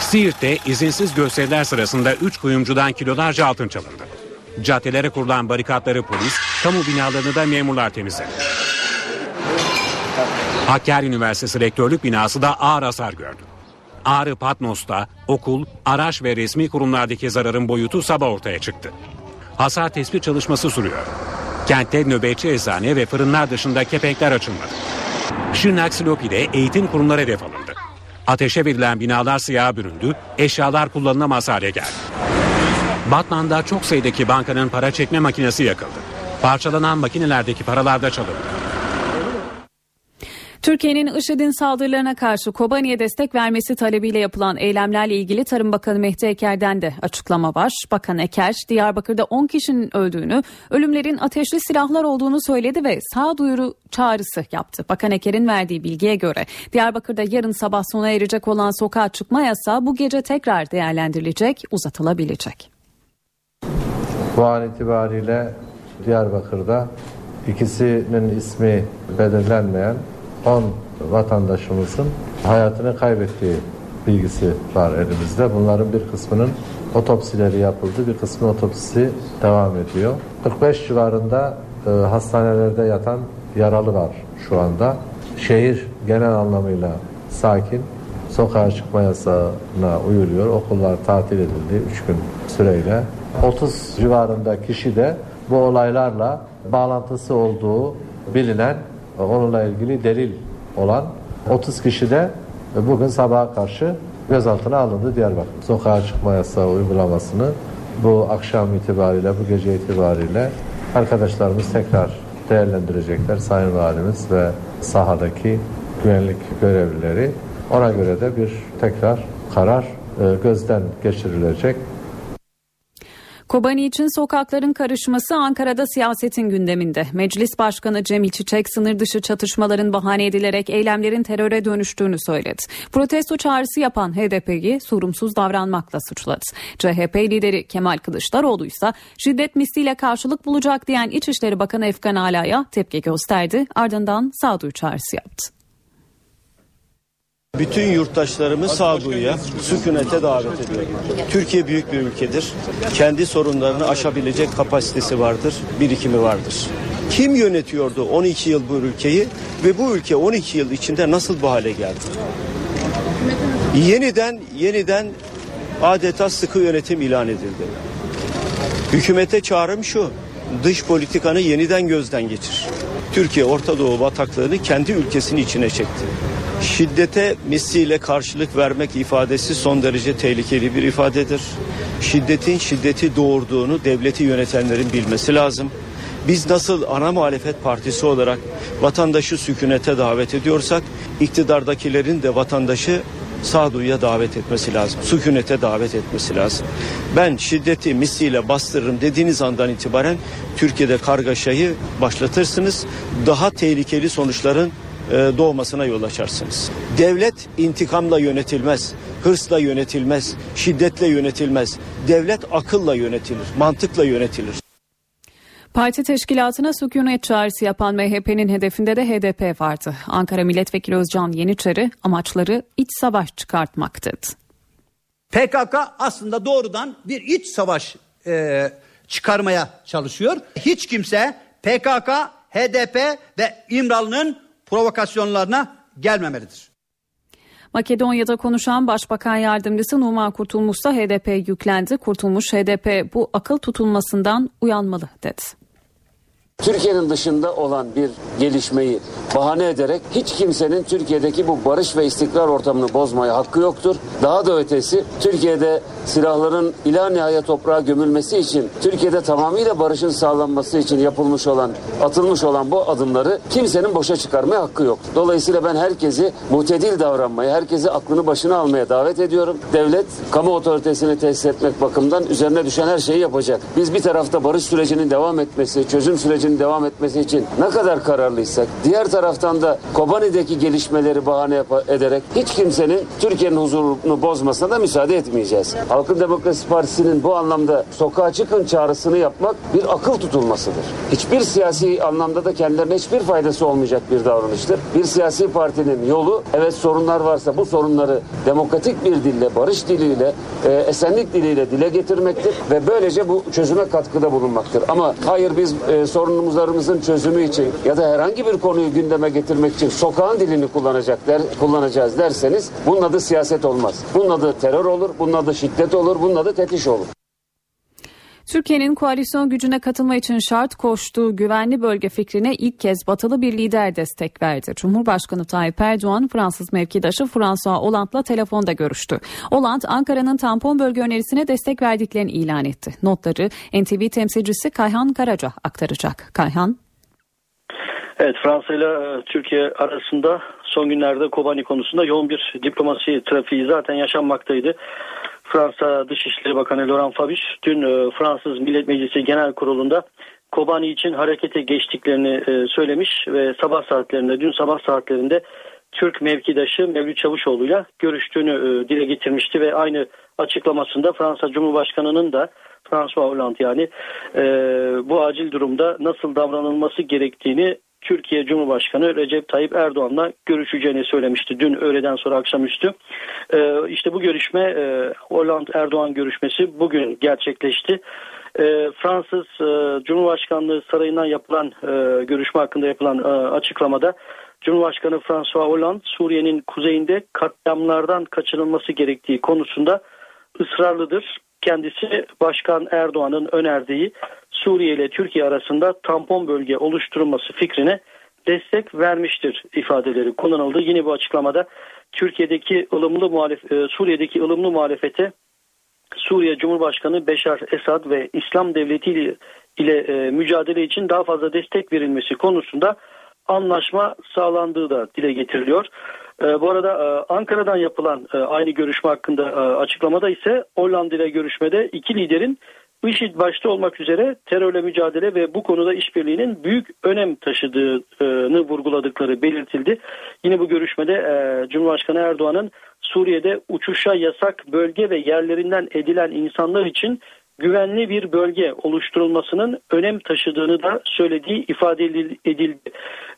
Siirt'te izinsiz gösteriler sırasında 3 kuyumcudan kilolarca altın çalındı. Caddelere kurulan barikatları polis, kamu binalarını da memurlar temizledi. Hakkari Üniversitesi Rektörlük binası da ağır hasar gördü. Ağrı Patnos'ta okul, araç ve resmi kurumlardaki zararın boyutu sabah ortaya çıktı. Hasar tespit çalışması sürüyor. Kentte nöbetçi eczane ve fırınlar dışında kepenkler açılmadı. Şırnak Silopi'de eğitim kurumları hedef alındı. Ateşe verilen binalar siyaha büründü, eşyalar kullanılamaz hale geldi. Batman'da çok sayıdaki bankanın para çekme makinesi yakıldı. Parçalanan makinelerdeki paralar da çalındı. Türkiye'nin IŞİD'in saldırılarına karşı Kobani'ye destek vermesi talebiyle yapılan eylemlerle ilgili Tarım Bakanı Mehdi Eker'den de açıklama var. Bakan Eker, Diyarbakır'da 10 kişinin öldüğünü, ölümlerin ateşli silahlar olduğunu söyledi ve sağduyuru çağrısı yaptı. Bakan Eker'in verdiği bilgiye göre Diyarbakır'da yarın sabah sona erecek olan sokağa çıkma yasağı bu gece tekrar değerlendirilecek, uzatılabilecek. Bu an itibariyle Diyarbakır'da ikisinin ismi belirlenmeyen 10 vatandaşımızın hayatını kaybettiği bilgisi var elimizde. Bunların bir kısmının otopsileri yapıldı, bir kısmı otopsisi devam ediyor. 45 civarında e, hastanelerde yatan yaralı var şu anda. Şehir genel anlamıyla sakin. Sokağa çıkma yasağına uyuluyor. Okullar tatil edildi 3 gün süreyle. 30 civarında kişi de bu olaylarla bağlantısı olduğu bilinen onunla ilgili delil olan 30 kişi de bugün sabaha karşı gözaltına alındı Diyarbakır. Sokağa çıkma yasağı uygulamasını bu akşam itibariyle, bu gece itibariyle arkadaşlarımız tekrar değerlendirecekler. Sayın Valimiz ve sahadaki güvenlik görevlileri. Ona göre de bir tekrar karar gözden geçirilecek. Kobani için sokakların karışması Ankara'da siyasetin gündeminde. Meclis Başkanı Cemil Çiçek sınır dışı çatışmaların bahane edilerek eylemlerin teröre dönüştüğünü söyledi. Protesto çağrısı yapan HDP'yi sorumsuz davranmakla suçladı. CHP lideri Kemal Kılıçdaroğlu ise şiddet misliyle karşılık bulacak diyen İçişleri Bakanı Efkan Ala'ya tepki gösterdi. Ardından sağduyu çağrısı yaptı. Bütün yurttaşlarımı sağduyuya, sükunete davet ediyorum. Türkiye büyük bir ülkedir. Kendi sorunlarını aşabilecek kapasitesi vardır, birikimi vardır. Kim yönetiyordu 12 yıl bu ülkeyi ve bu ülke 12 yıl içinde nasıl bu hale geldi? Yeniden yeniden adeta sıkı yönetim ilan edildi. Hükümete çağrım şu. Dış politikanı yeniden gözden geçir. Türkiye Orta Doğu bataklığını kendi ülkesinin içine çekti. Şiddete misliyle karşılık vermek ifadesi son derece tehlikeli bir ifadedir. Şiddetin şiddeti doğurduğunu devleti yönetenlerin bilmesi lazım. Biz nasıl ana muhalefet partisi olarak vatandaşı sükunete davet ediyorsak iktidardakilerin de vatandaşı sağduyuya davet etmesi lazım. Sükunete davet etmesi lazım. Ben şiddeti misliyle bastırırım dediğiniz andan itibaren Türkiye'de kargaşayı başlatırsınız. Daha tehlikeli sonuçların doğmasına yol açarsınız. Devlet intikamla yönetilmez, hırsla yönetilmez, şiddetle yönetilmez. Devlet akılla yönetilir, mantıkla yönetilir. Parti teşkilatına sükunet çağrısı yapan MHP'nin hedefinde de HDP vardı. Ankara Milletvekili Özcan Yeniçeri amaçları iç savaş çıkartmak dedi. PKK aslında doğrudan bir iç savaş e, çıkarmaya çalışıyor. Hiç kimse PKK, HDP ve İmralı'nın provokasyonlarına gelmemelidir. Makedonya'da konuşan Başbakan Yardımcısı Numan Kurtulmuş da HDP yüklendi. Kurtulmuş HDP bu akıl tutulmasından uyanmalı dedi. Türkiye'nin dışında olan bir gelişmeyi bahane ederek hiç kimsenin Türkiye'deki bu barış ve istikrar ortamını bozmaya hakkı yoktur. Daha da ötesi Türkiye'de silahların ila nihaya toprağa gömülmesi için Türkiye'de tamamıyla barışın sağlanması için yapılmış olan, atılmış olan bu adımları kimsenin boşa çıkarmaya hakkı yok. Dolayısıyla ben herkesi mutedil davranmaya, herkesi aklını başına almaya davet ediyorum. Devlet kamu otoritesini tesis etmek bakımından üzerine düşen her şeyi yapacak. Biz bir tarafta barış sürecinin devam etmesi, çözüm sürecinin devam etmesi için ne kadar kararlıysak, diğer taraftan da Kobani'deki gelişmeleri bahane ederek hiç kimsenin Türkiye'nin huzurunu bozmasına da müsaade etmeyeceğiz. Halkın Demokrasi Partisi'nin bu anlamda sokağa çıkın çağrısını yapmak bir akıl tutulmasıdır. Hiçbir siyasi anlamda da kendilerine hiçbir faydası olmayacak bir davranıştır. Bir siyasi partinin yolu evet sorunlar varsa bu sorunları demokratik bir dille, barış diliyle, e, esenlik diliyle dile getirmektir ve böylece bu çözüme katkıda bulunmaktır. Ama hayır biz e, sorunumuzlarımızın çözümü için ya da herhangi bir konuyu gündeme getirmek için sokağın dilini kullanacak der, kullanacağız derseniz bunun adı siyaset olmaz. Bunun adı terör olur, bunun adı şiddet olur, bunun adı tetiş olur. Türkiye'nin koalisyon gücüne katılma için şart koştuğu güvenli bölge fikrine ilk kez batılı bir lider destek verdi. Cumhurbaşkanı Tayyip Erdoğan Fransız mevkidaşı François Hollande'la telefonda görüştü. Hollande Ankara'nın tampon bölge önerisine destek verdiklerini ilan etti. Notları NTV temsilcisi Kayhan Karaca aktaracak. Kayhan Evet Fransa ile Türkiye arasında son günlerde Kobani konusunda yoğun bir diplomasi trafiği zaten yaşanmaktaydı. Fransa Dışişleri Bakanı Laurent Fabius dün e, Fransız Millet Meclisi Genel Kurulu'nda Kobani için harekete geçtiklerini e, söylemiş ve sabah saatlerinde dün sabah saatlerinde Türk mevkidaşı Mevlüt Çavuşoğlu'yla görüştüğünü e, dile getirmişti ve aynı açıklamasında Fransa Cumhurbaşkanı'nın da François Hollande yani bu acil durumda nasıl davranılması gerektiğini Türkiye Cumhurbaşkanı Recep Tayyip Erdoğan'la görüşeceğini söylemişti dün öğleden sonra akşamüstü. Ee, işte bu görüşme e, Hollande Erdoğan görüşmesi bugün gerçekleşti. E, Fransız e, Cumhurbaşkanlığı sarayından yapılan e, görüşme hakkında yapılan e, açıklamada Cumhurbaşkanı François Hollande Suriye'nin kuzeyinde katliamlardan kaçınılması gerektiği konusunda ısrarlıdır. Kendisi Başkan Erdoğan'ın önerdiği Suriye ile Türkiye arasında tampon bölge oluşturulması fikrine destek vermiştir ifadeleri kullanıldı. Yine bu açıklamada Türkiye'deki ılımlı muhalef e, Suriye'deki ılımlı muhalefete Suriye Cumhurbaşkanı Beşar Esad ve İslam Devleti ile, ile e, mücadele için daha fazla destek verilmesi konusunda anlaşma sağlandığı da dile getiriliyor. E, bu arada e, Ankara'dan yapılan e, aynı görüşme hakkında e, açıklamada ise Hollanda ile görüşmede iki liderin IŞİD başta olmak üzere terörle mücadele ve bu konuda işbirliğinin büyük önem taşıdığını vurguladıkları belirtildi. Yine bu görüşmede e, Cumhurbaşkanı Erdoğan'ın Suriye'de uçuşa yasak bölge ve yerlerinden edilen insanlar için güvenli bir bölge oluşturulmasının önem taşıdığını da söylediği ifade edildi.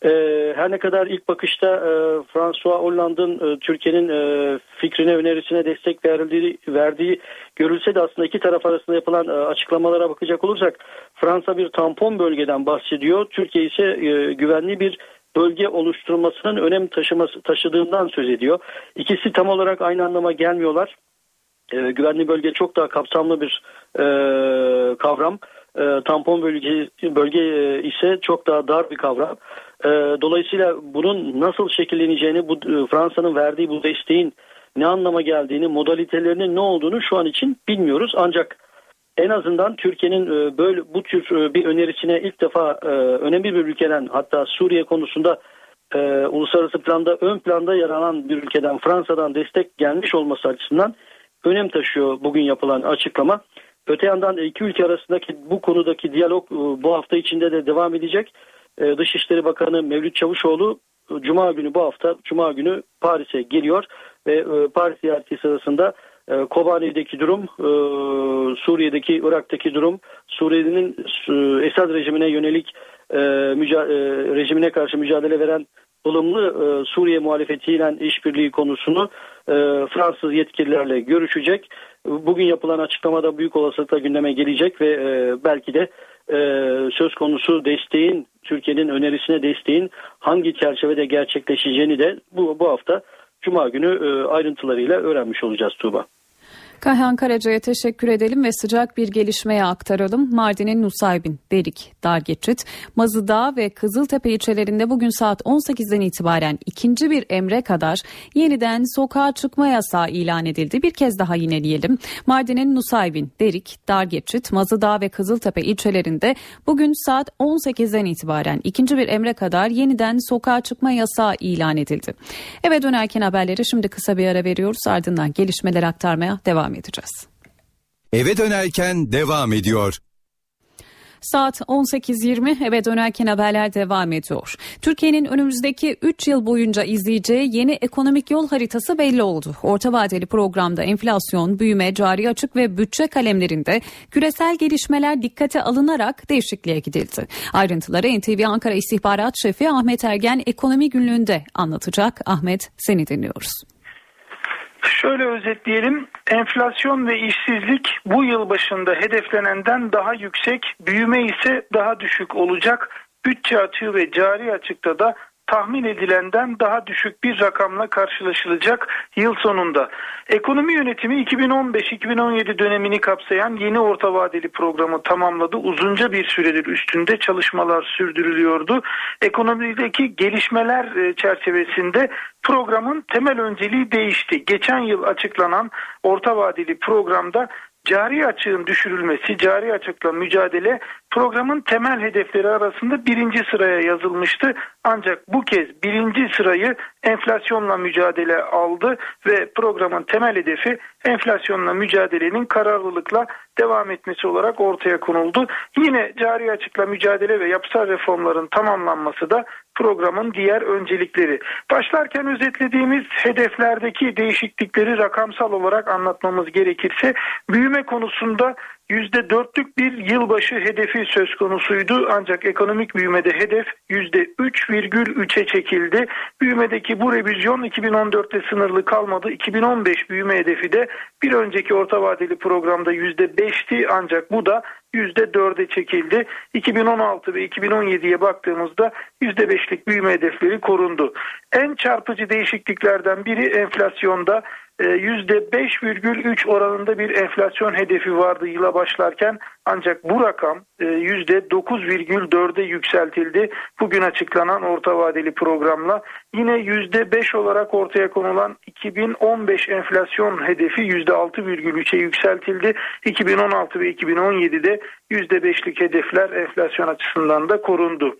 E, her ne kadar ilk bakışta e, François Hollande'ın e, Türkiye'nin e, fikrine önerisine destek verildiği, verdiği görülse de aslında iki taraf arasında yapılan e, açıklamalara bakacak olursak Fransa bir tampon bölgeden bahsediyor. Türkiye ise e, güvenli bir bölge oluşturulmasının önem taşıması taşıdığından söz ediyor. İkisi tam olarak aynı anlama gelmiyorlar. E, güvenli bölge çok daha kapsamlı bir e, kavram. E, tampon bölge, bölge e, ise çok daha dar bir kavram. E, dolayısıyla bunun nasıl şekilleneceğini, bu e, Fransa'nın verdiği bu desteğin ne anlama geldiğini, modalitelerinin ne olduğunu şu an için bilmiyoruz. Ancak en azından Türkiye'nin e, böyle bu tür e, bir önerisine ilk defa önemli bir ülkeden hatta Suriye konusunda e, uluslararası planda ön planda yer alan bir ülkeden Fransa'dan destek gelmiş olması açısından önem taşıyor bugün yapılan açıklama. Öte yandan iki ülke arasındaki bu konudaki diyalog e, bu hafta içinde de devam edecek. E, Dışişleri Bakanı Mevlüt Çavuşoğlu e, Cuma günü bu hafta Cuma günü Paris'e geliyor ve Paris ziyareti sırasında Kobani'deki durum, Suriye'deki, Irak'taki durum, Suriye'nin Esad rejimine yönelik rejimine karşı mücadele veren ılımlı Suriye muhalefetiyle işbirliği konusunu Fransız yetkililerle görüşecek. Bugün yapılan açıklamada büyük olasılıkla gündeme gelecek ve e, belki de e, söz konusu desteğin Türkiye'nin önerisine desteğin hangi çerçevede gerçekleşeceğini de bu, bu hafta Cuma günü e, ayrıntılarıyla öğrenmiş olacağız Tuğba. Kayhan Karaca'ya teşekkür edelim ve sıcak bir gelişmeye aktaralım. Mardin'in Nusaybin, Derik, Dargeçit, Mazıdağ ve Kızıltepe ilçelerinde bugün saat 18'den itibaren ikinci bir emre kadar yeniden sokağa çıkma yasağı ilan edildi. Bir kez daha yineleyelim. Mardin'in Nusaybin, Derik, Dargeçit, Mazıdağ ve Kızıltepe ilçelerinde bugün saat 18'den itibaren ikinci bir emre kadar yeniden sokağa çıkma yasağı ilan edildi. Eve dönerken haberleri şimdi kısa bir ara veriyoruz. Ardından gelişmeleri aktarmaya devam devam edeceğiz. Eve dönerken devam ediyor. Saat 18.20 eve dönerken haberler devam ediyor. Türkiye'nin önümüzdeki 3 yıl boyunca izleyeceği yeni ekonomik yol haritası belli oldu. Orta vadeli programda enflasyon, büyüme, cari açık ve bütçe kalemlerinde küresel gelişmeler dikkate alınarak değişikliğe gidildi. Ayrıntıları NTV Ankara İstihbarat Şefi Ahmet Ergen ekonomi günlüğünde anlatacak. Ahmet seni dinliyoruz. Şöyle özetleyelim. Enflasyon ve işsizlik bu yıl başında hedeflenenden daha yüksek, büyüme ise daha düşük olacak. Bütçe açığı ve cari açıkta da tahmin edilenden daha düşük bir rakamla karşılaşılacak yıl sonunda. Ekonomi yönetimi 2015-2017 dönemini kapsayan yeni orta vadeli programı tamamladı. Uzunca bir süredir üstünde çalışmalar sürdürülüyordu. Ekonomideki gelişmeler e, çerçevesinde programın temel önceliği değişti. Geçen yıl açıklanan orta vadeli programda cari açığın düşürülmesi, cari açıkla mücadele programın temel hedefleri arasında birinci sıraya yazılmıştı. Ancak bu kez birinci sırayı enflasyonla mücadele aldı ve programın temel hedefi enflasyonla mücadelenin kararlılıkla devam etmesi olarak ortaya konuldu. Yine cari açıkla mücadele ve yapısal reformların tamamlanması da programın diğer öncelikleri. Başlarken özetlediğimiz hedeflerdeki değişiklikleri rakamsal olarak anlatmamız gerekirse büyüme konusunda %4'lük bir yılbaşı hedefi söz konusuydu ancak ekonomik büyümede hedef %3,3'e çekildi. Büyümedeki bu revizyon 2014'te sınırlı kalmadı. 2015 büyüme hedefi de bir önceki orta vadeli programda %5'ti ancak bu da %4'e çekildi. 2016 ve 2017'ye baktığımızda %5'lik büyüme hedefleri korundu. En çarpıcı değişikliklerden biri enflasyonda %5,3 e, oranında bir enflasyon hedefi vardı yıla başlarken ancak bu rakam %9,4'e yükseltildi. Bugün açıklanan orta vadeli programla yine %5 olarak ortaya konulan 2015 enflasyon hedefi %6,3'e yükseltildi. 2016 ve 2017'de %5'lik hedefler enflasyon açısından da korundu.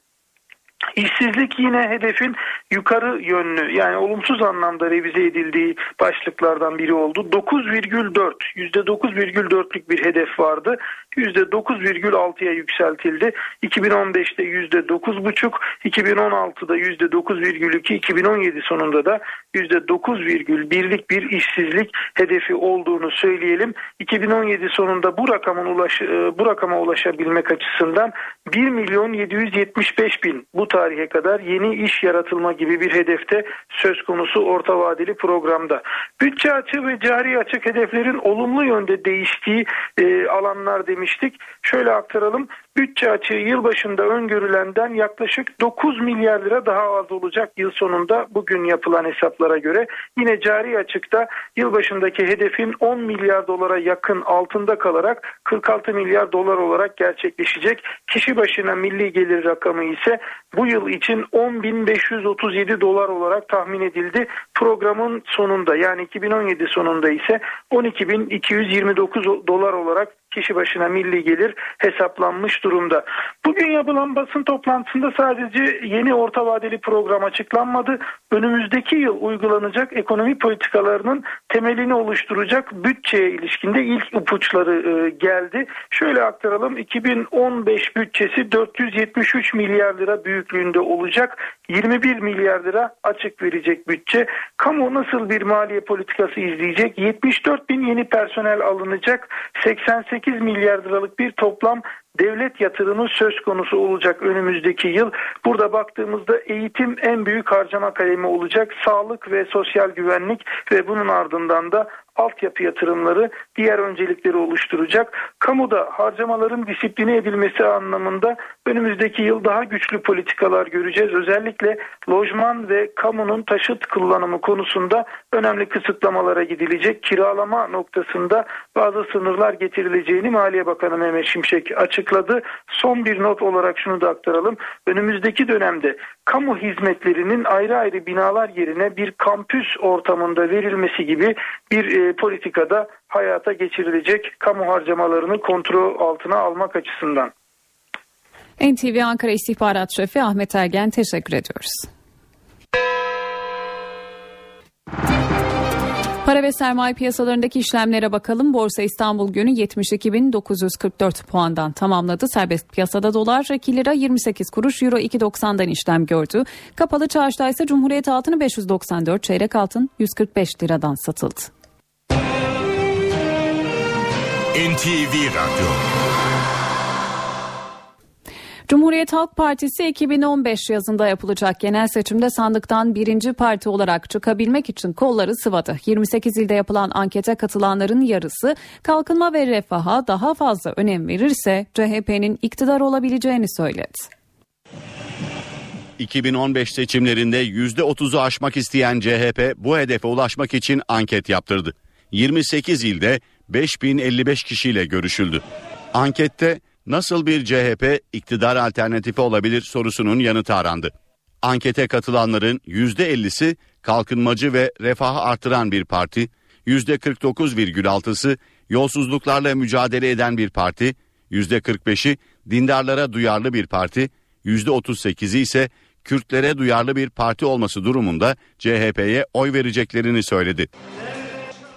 İşsizlik yine hedefin yukarı yönlü yani olumsuz anlamda revize edildiği başlıklardan biri oldu. 9,4 %9,4'lük bir hedef vardı. %9,6'ya yükseltildi. 2015'te %9,5, 2016'da %9,2, 2017 sonunda da %9,1'lik bir işsizlik hedefi olduğunu söyleyelim. 2017 sonunda bu rakamın ulaş, e, bu rakama ulaşabilmek açısından 1 milyon 775 bin bu tarihe kadar yeni iş yaratılma gibi bir hedefte söz konusu orta vadeli programda. Bütçe açığı ve cari açık hedeflerin olumlu yönde değiştiği e, alanlar demiştik. Şöyle aktaralım. Bütçe açığı yılbaşında öngörülenden yaklaşık 9 milyar lira daha az olacak yıl sonunda bugün yapılan hesaplara göre. Yine cari açıkta yılbaşındaki hedefin 10 milyar dolara yakın altında kalarak 46 milyar dolar olarak gerçekleşecek. Kişi başına milli gelir rakamı ise bu yıl için 10.537 dolar olarak tahmin edildi. Programın sonunda yani 2017 sonunda ise 12.229 dolar olarak kişi başına milli gelir hesaplanmış durumda. Bugün yapılan basın toplantısında sadece yeni orta vadeli program açıklanmadı. Önümüzdeki yıl uygulanacak ekonomi politikalarının temelini oluşturacak bütçeye ilişkinde ilk ipuçları e, geldi. Şöyle aktaralım 2015 bütçesi 473 milyar lira büyüklüğünde olacak. 21 milyar lira açık verecek bütçe. Kamu nasıl bir maliye politikası izleyecek? 74 bin yeni personel alınacak. 88 milyar liralık bir toplam devlet yatırımı söz konusu olacak önümüzdeki yıl. Burada baktığımızda eğitim en büyük harcama kalemi olacak. Sağlık ve sosyal güvenlik ve bunun ardından da altyapı yatırımları diğer öncelikleri oluşturacak. Kamuda harcamaların disipline edilmesi anlamında önümüzdeki yıl daha güçlü politikalar göreceğiz. Özellikle lojman ve kamunun taşıt kullanımı konusunda önemli kısıtlamalara gidilecek. Kiralama noktasında bazı sınırlar getirileceğini Maliye Bakanı Mehmet Şimşek açıkladı. Son bir not olarak şunu da aktaralım. Önümüzdeki dönemde kamu hizmetlerinin ayrı ayrı binalar yerine bir kampüs ortamında verilmesi gibi bir e, politikada hayata geçirilecek kamu harcamalarını kontrol altına almak açısından. NTV Ankara İstihbarat Şefi Ahmet Ergen teşekkür ediyoruz. Para ve sermaye piyasalarındaki işlemlere bakalım. Borsa İstanbul günü 72.944 puandan tamamladı. Serbest piyasada dolar 2 lira 28 kuruş, euro 2.90'dan işlem gördü. Kapalı çarşıda ise Cumhuriyet altını 594, çeyrek altın 145 liradan satıldı. NTV Radyo Cumhuriyet Halk Partisi 2015 yazında yapılacak genel seçimde sandıktan birinci parti olarak çıkabilmek için kolları sıvadı. 28 ilde yapılan ankete katılanların yarısı kalkınma ve refaha daha fazla önem verirse CHP'nin iktidar olabileceğini söyledi. 2015 seçimlerinde %30'u aşmak isteyen CHP bu hedefe ulaşmak için anket yaptırdı. 28 ilde 5055 kişiyle görüşüldü. Ankette nasıl bir CHP iktidar alternatifi olabilir sorusunun yanıtı arandı. Ankete katılanların %50'si kalkınmacı ve refahı artıran bir parti, %49,6'sı yolsuzluklarla mücadele eden bir parti, %45'i dindarlara duyarlı bir parti, %38'i ise Kürtlere duyarlı bir parti olması durumunda CHP'ye oy vereceklerini söyledi.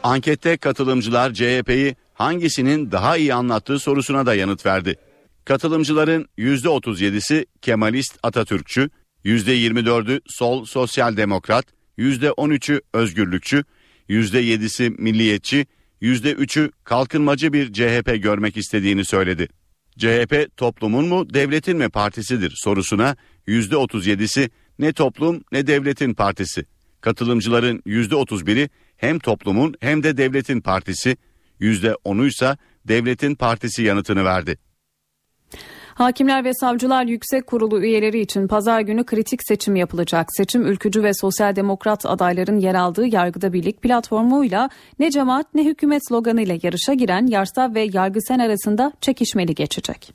Ankette katılımcılar CHP'yi hangisinin daha iyi anlattığı sorusuna da yanıt verdi. Katılımcıların %37'si Kemalist Atatürkçü, %24'ü Sol Sosyal Demokrat, %13'ü Özgürlükçü, %7'si Milliyetçi, %3'ü kalkınmacı bir CHP görmek istediğini söyledi. CHP toplumun mu devletin mi partisidir sorusuna %37'si ne toplum ne devletin partisi. Katılımcıların %31'i hem toplumun hem de devletin partisi, %10'u ise devletin partisi yanıtını verdi. Hakimler ve Savcılar Yüksek Kurulu üyeleri için pazar günü kritik seçim yapılacak. Seçim ülkücü ve sosyal demokrat adayların yer aldığı Yargıda Birlik platformuyla ne cemaat ne hükümet sloganıyla yarışa giren Yarsav ve Yargısen arasında çekişmeli geçecek.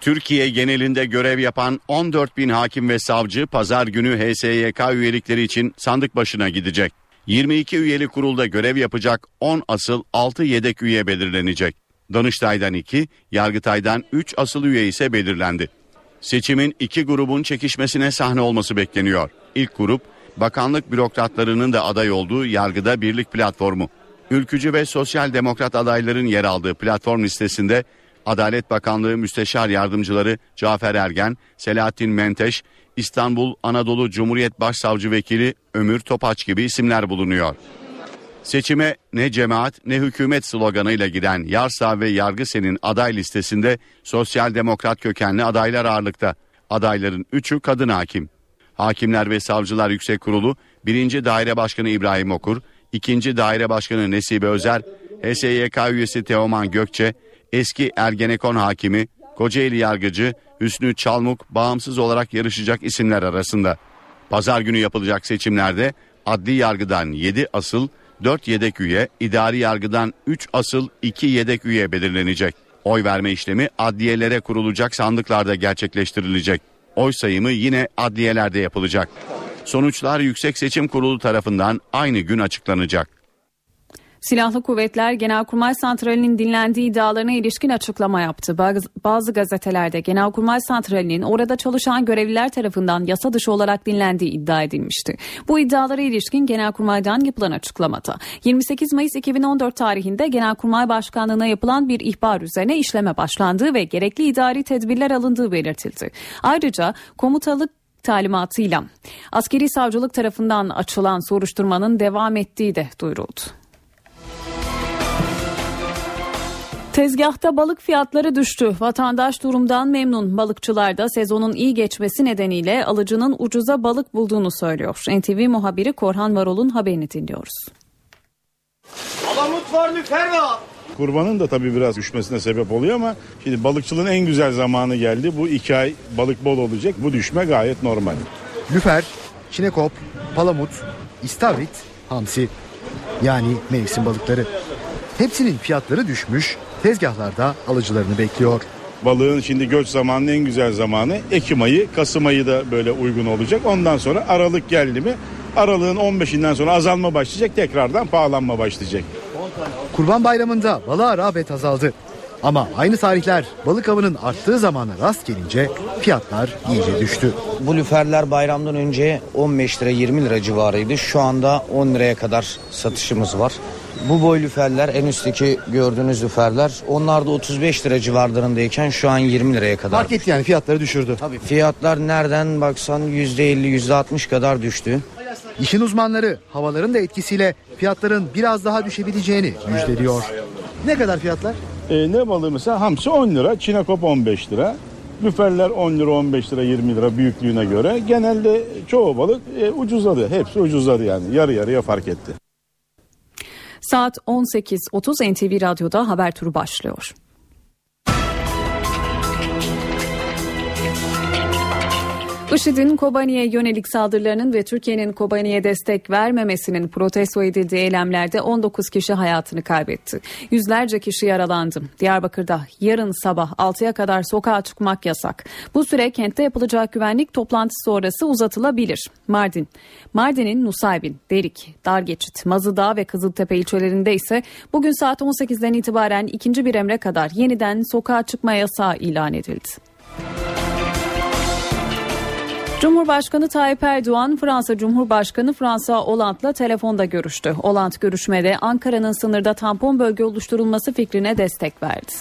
Türkiye genelinde görev yapan 14 bin hakim ve savcı pazar günü HSYK üyelikleri için sandık başına gidecek. 22 üyeli kurulda görev yapacak 10 asıl 6 yedek üye belirlenecek. Danıştay'dan 2, Yargıtay'dan 3 asıl üye ise belirlendi. Seçimin iki grubun çekişmesine sahne olması bekleniyor. İlk grup bakanlık bürokratlarının da aday olduğu Yargıda Birlik Platformu. Ülkücü ve sosyal demokrat adayların yer aldığı platform listesinde Adalet Bakanlığı Müsteşar Yardımcıları Cafer Ergen, Selahattin Menteş, İstanbul Anadolu Cumhuriyet Başsavcı Vekili Ömür Topaç gibi isimler bulunuyor. Seçime ne cemaat ne hükümet sloganıyla giden Yarsa ve Yargısen'in aday listesinde sosyal demokrat kökenli adaylar ağırlıkta. Adayların 3'ü kadın hakim. Hakimler ve Savcılar Yüksek Kurulu 1. Daire Başkanı İbrahim Okur, 2. Daire Başkanı Nesibe Özer, HSYK üyesi Teoman Gökçe, eski Ergenekon hakimi, Kocaeli yargıcı Hüsnü Çalmuk bağımsız olarak yarışacak isimler arasında. Pazar günü yapılacak seçimlerde adli yargıdan 7 asıl, 4 yedek üye, idari yargıdan 3 asıl, 2 yedek üye belirlenecek. Oy verme işlemi adliyelere kurulacak sandıklarda gerçekleştirilecek. Oy sayımı yine adliyelerde yapılacak. Sonuçlar Yüksek Seçim Kurulu tarafından aynı gün açıklanacak. Silahlı Kuvvetler Genelkurmay Santrali'nin dinlendiği iddialarına ilişkin açıklama yaptı. Bazı gazetelerde Genelkurmay Santrali'nin orada çalışan görevliler tarafından yasa dışı olarak dinlendiği iddia edilmişti. Bu iddialara ilişkin Genelkurmay'dan yapılan açıklamada 28 Mayıs 2014 tarihinde Genelkurmay Başkanlığı'na yapılan bir ihbar üzerine işleme başlandığı ve gerekli idari tedbirler alındığı belirtildi. Ayrıca komutalık talimatıyla askeri savcılık tarafından açılan soruşturmanın devam ettiği de duyuruldu. Tezgahta balık fiyatları düştü. Vatandaş durumdan memnun. Balıkçılar da sezonun iyi geçmesi nedeniyle alıcının ucuza balık bulduğunu söylüyor. NTV muhabiri Korhan Varol'un haberini dinliyoruz. Alamut var lüfer var. Kurbanın da tabii biraz düşmesine sebep oluyor ama şimdi balıkçılığın en güzel zamanı geldi. Bu iki ay balık bol olacak. Bu düşme gayet normal. Lüfer, çinekop, palamut, istavrit, hamsi yani mevsim balıkları. Hepsinin fiyatları düşmüş, tezgahlarda alıcılarını bekliyor. Balığın şimdi göç zamanının en güzel zamanı Ekim ayı, Kasım ayı da böyle uygun olacak. Ondan sonra Aralık geldi mi Aralığın 15'inden sonra azalma başlayacak tekrardan pahalanma başlayacak. Kurban Bayramı'nda balığa rağbet azaldı. Ama aynı tarihler balık avının arttığı zamana rast gelince fiyatlar iyice düştü. Bu lüferler bayramdan önce 15 lira 20 lira civarıydı. Şu anda 10 liraya kadar satışımız var. Bu boy lüferler en üstteki gördüğünüz lüferler onlar da 35 lira civarlarındayken şu an 20 liraya kadar. Fark etti yani fiyatları düşürdü. Tabii fiyatlar nereden baksan %50 %60 kadar düştü. İşin uzmanları havaların da etkisiyle fiyatların biraz daha düşebileceğini müjdeliyor. Ne kadar fiyatlar? E, ne balığı mesela hamsi 10 lira, çinekop 15 lira. Lüferler 10 lira, 15 lira, 20 lira büyüklüğüne göre. Genelde çoğu balık e, ucuzladı. Hepsi ucuzladı yani. Yarı yarıya fark etti. Saat 18.30 NTV Radyo'da haber turu başlıyor. IŞİD'in Kobani'ye yönelik saldırılarının ve Türkiye'nin Kobani'ye destek vermemesinin protesto edildiği eylemlerde 19 kişi hayatını kaybetti. Yüzlerce kişi yaralandı. Diyarbakır'da yarın sabah 6'ya kadar sokağa çıkmak yasak. Bu süre kentte yapılacak güvenlik toplantısı sonrası uzatılabilir. Mardin, Mardin'in Nusaybin, Derik, Dargeçit, Mazıdağ ve Kızıltepe ilçelerinde ise bugün saat 18'den itibaren ikinci bir emre kadar yeniden sokağa çıkma yasağı ilan edildi. Cumhurbaşkanı Tayyip Erdoğan, Fransa Cumhurbaşkanı Fransa Hollande'la telefonda görüştü. Hollande görüşmede Ankara'nın sınırda tampon bölge oluşturulması fikrine destek verdi.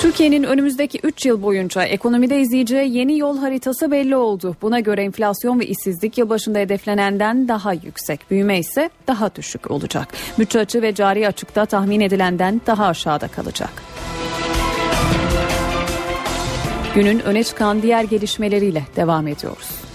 Türkiye'nin önümüzdeki 3 yıl boyunca ekonomide izleyeceği yeni yol haritası belli oldu. Buna göre enflasyon ve işsizlik yılbaşında hedeflenenden daha yüksek, büyüme ise daha düşük olacak. Bütçe açığı ve cari açıkta tahmin edilenden daha aşağıda kalacak. Günün öne çıkan diğer gelişmeleriyle devam ediyoruz.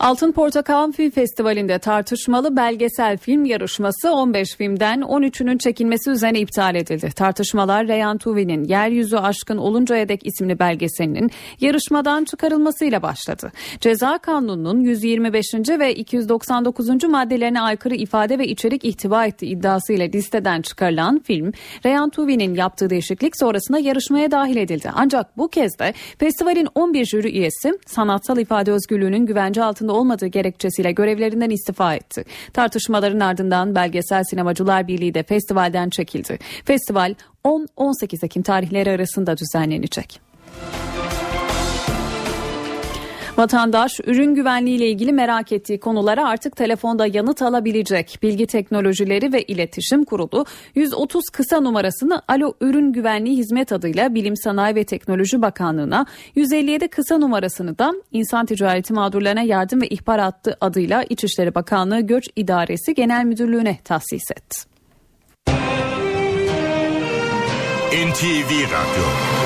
Altın Portakal Film Festivali'nde tartışmalı belgesel film yarışması 15 filmden 13'ünün çekilmesi üzerine iptal edildi. Tartışmalar Reyhan Tuvi'nin Yeryüzü Aşkın Oluncaya Dek isimli belgeselinin yarışmadan çıkarılmasıyla başladı. Ceza Kanunu'nun 125. ve 299. maddelerine aykırı ifade ve içerik ihtiva ettiği iddiasıyla listeden çıkarılan film Reyhan Tuvi'nin yaptığı değişiklik sonrasında yarışmaya dahil edildi. Ancak bu kez de festivalin 11 jüri üyesi sanatsal ifade özgürlüğünün güvence altında olmadığı gerekçesiyle görevlerinden istifa etti. Tartışmaların ardından Belgesel Sinemacılar Birliği de festivalden çekildi. Festival 10-18 Ekim tarihleri arasında düzenlenecek. Vatandaş ürün güvenliği ile ilgili merak ettiği konulara artık telefonda yanıt alabilecek. Bilgi Teknolojileri ve İletişim Kurulu 130 kısa numarasını Alo Ürün Güvenliği Hizmet adıyla Bilim Sanayi ve Teknoloji Bakanlığı'na 157 kısa numarasını da İnsan Ticareti Mağdurlarına Yardım ve İhbar Hattı adıyla İçişleri Bakanlığı Göç İdaresi Genel Müdürlüğü'ne tahsis etti. NTV Radyo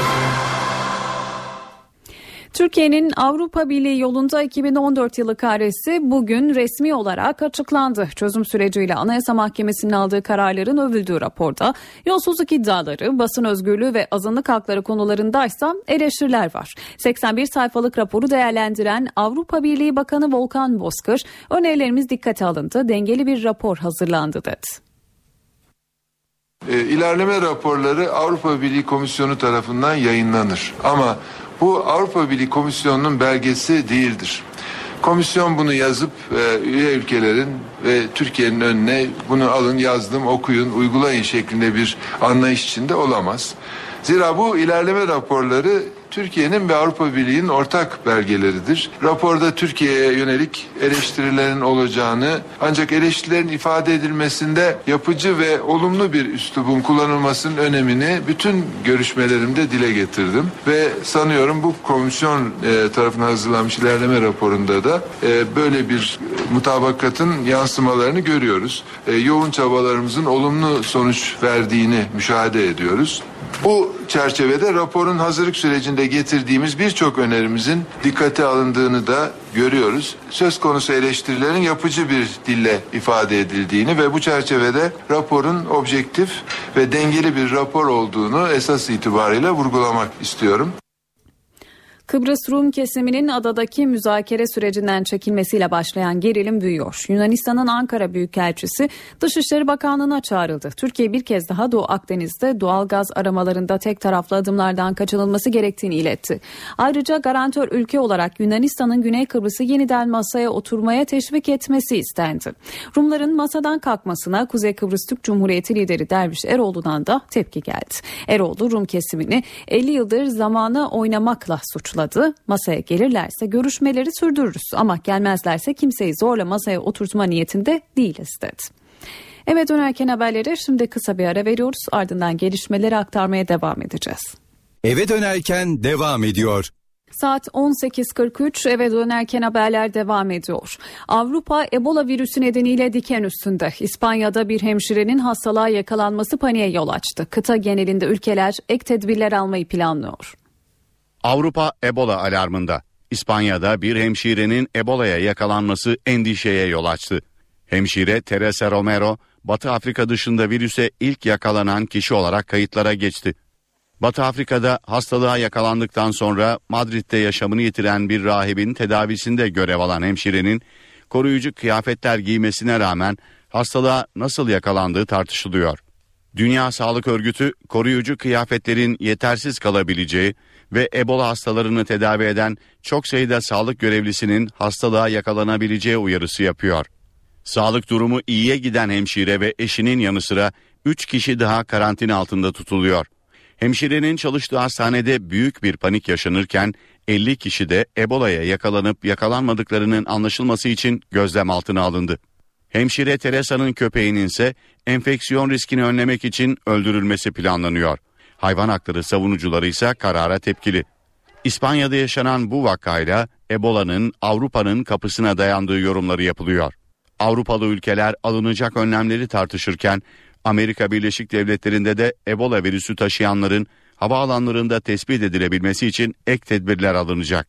Türkiye'nin Avrupa Birliği yolunda 2014 yılı karesi bugün resmi olarak açıklandı. Çözüm süreciyle Anayasa Mahkemesi'nin aldığı kararların övüldüğü raporda yolsuzluk iddiaları, basın özgürlüğü ve azınlık hakları konularındaysa eleştiriler var. 81 sayfalık raporu değerlendiren Avrupa Birliği Bakanı Volkan Bozkır, önerilerimiz dikkate alındı, dengeli bir rapor hazırlandı dedi. E, ilerleme raporları Avrupa Birliği Komisyonu tarafından yayınlanır. Ama bu Avrupa Birliği Komisyonu'nun belgesi değildir. Komisyon bunu yazıp e, üye ülkelerin ve Türkiye'nin önüne bunu alın yazdım okuyun uygulayın şeklinde bir anlayış içinde olamaz. Zira bu ilerleme raporları Türkiye'nin ve Avrupa Birliği'nin ortak belgeleridir. Raporda Türkiye'ye yönelik eleştirilerin olacağını ancak eleştirilerin ifade edilmesinde yapıcı ve olumlu bir üslubun kullanılmasının önemini bütün görüşmelerimde dile getirdim. Ve sanıyorum bu komisyon e, tarafından hazırlanmış ilerleme raporunda da e, böyle bir mutabakatın yansımalarını görüyoruz. E, yoğun çabalarımızın olumlu sonuç verdiğini müşahede ediyoruz. Bu çerçevede raporun hazırlık sürecinde getirdiğimiz birçok önerimizin dikkate alındığını da görüyoruz. Söz konusu eleştirilerin yapıcı bir dille ifade edildiğini ve bu çerçevede raporun objektif ve dengeli bir rapor olduğunu esas itibariyle vurgulamak istiyorum. Kıbrıs Rum kesiminin adadaki müzakere sürecinden çekilmesiyle başlayan gerilim büyüyor. Yunanistan'ın Ankara Büyükelçisi Dışişleri Bakanlığı'na çağrıldı. Türkiye bir kez daha Doğu Akdeniz'de doğal gaz aramalarında tek taraflı adımlardan kaçınılması gerektiğini iletti. Ayrıca garantör ülke olarak Yunanistan'ın Güney Kıbrıs'ı yeniden masaya oturmaya teşvik etmesi istendi. Rumların masadan kalkmasına Kuzey Kıbrıs Türk Cumhuriyeti lideri Derviş Eroğlu'dan da tepki geldi. Eroğlu Rum kesimini 50 yıldır zamana oynamakla suçladı açıkladı. Masaya gelirlerse görüşmeleri sürdürürüz ama gelmezlerse kimseyi zorla masaya oturtma niyetinde değiliz dedi. Eve dönerken haberleri şimdi kısa bir ara veriyoruz ardından gelişmeleri aktarmaya devam edeceğiz. Eve dönerken devam ediyor. Saat 18.43 eve dönerken haberler devam ediyor. Avrupa Ebola virüsü nedeniyle diken üstünde. İspanya'da bir hemşirenin hastalığa yakalanması paniğe yol açtı. Kıta genelinde ülkeler ek tedbirler almayı planlıyor. Avrupa Ebola alarmında. İspanya'da bir hemşirenin Ebola'ya yakalanması endişeye yol açtı. Hemşire Teresa Romero, Batı Afrika dışında virüse ilk yakalanan kişi olarak kayıtlara geçti. Batı Afrika'da hastalığa yakalandıktan sonra Madrid'de yaşamını yitiren bir rahibin tedavisinde görev alan hemşirenin koruyucu kıyafetler giymesine rağmen hastalığa nasıl yakalandığı tartışılıyor. Dünya Sağlık Örgütü koruyucu kıyafetlerin yetersiz kalabileceği ve Ebola hastalarını tedavi eden çok sayıda sağlık görevlisinin hastalığa yakalanabileceği uyarısı yapıyor. Sağlık durumu iyiye giden hemşire ve eşinin yanı sıra 3 kişi daha karantina altında tutuluyor. Hemşirenin çalıştığı hastanede büyük bir panik yaşanırken 50 kişi de Ebola'ya yakalanıp yakalanmadıklarının anlaşılması için gözlem altına alındı. Hemşire Teresa'nın köpeğinin ise enfeksiyon riskini önlemek için öldürülmesi planlanıyor. Hayvan hakları savunucuları ise karara tepkili. İspanya'da yaşanan bu vakayla Ebola'nın Avrupa'nın kapısına dayandığı yorumları yapılıyor. Avrupalı ülkeler alınacak önlemleri tartışırken Amerika Birleşik Devletleri'nde de Ebola virüsü taşıyanların havaalanlarında tespit edilebilmesi için ek tedbirler alınacak.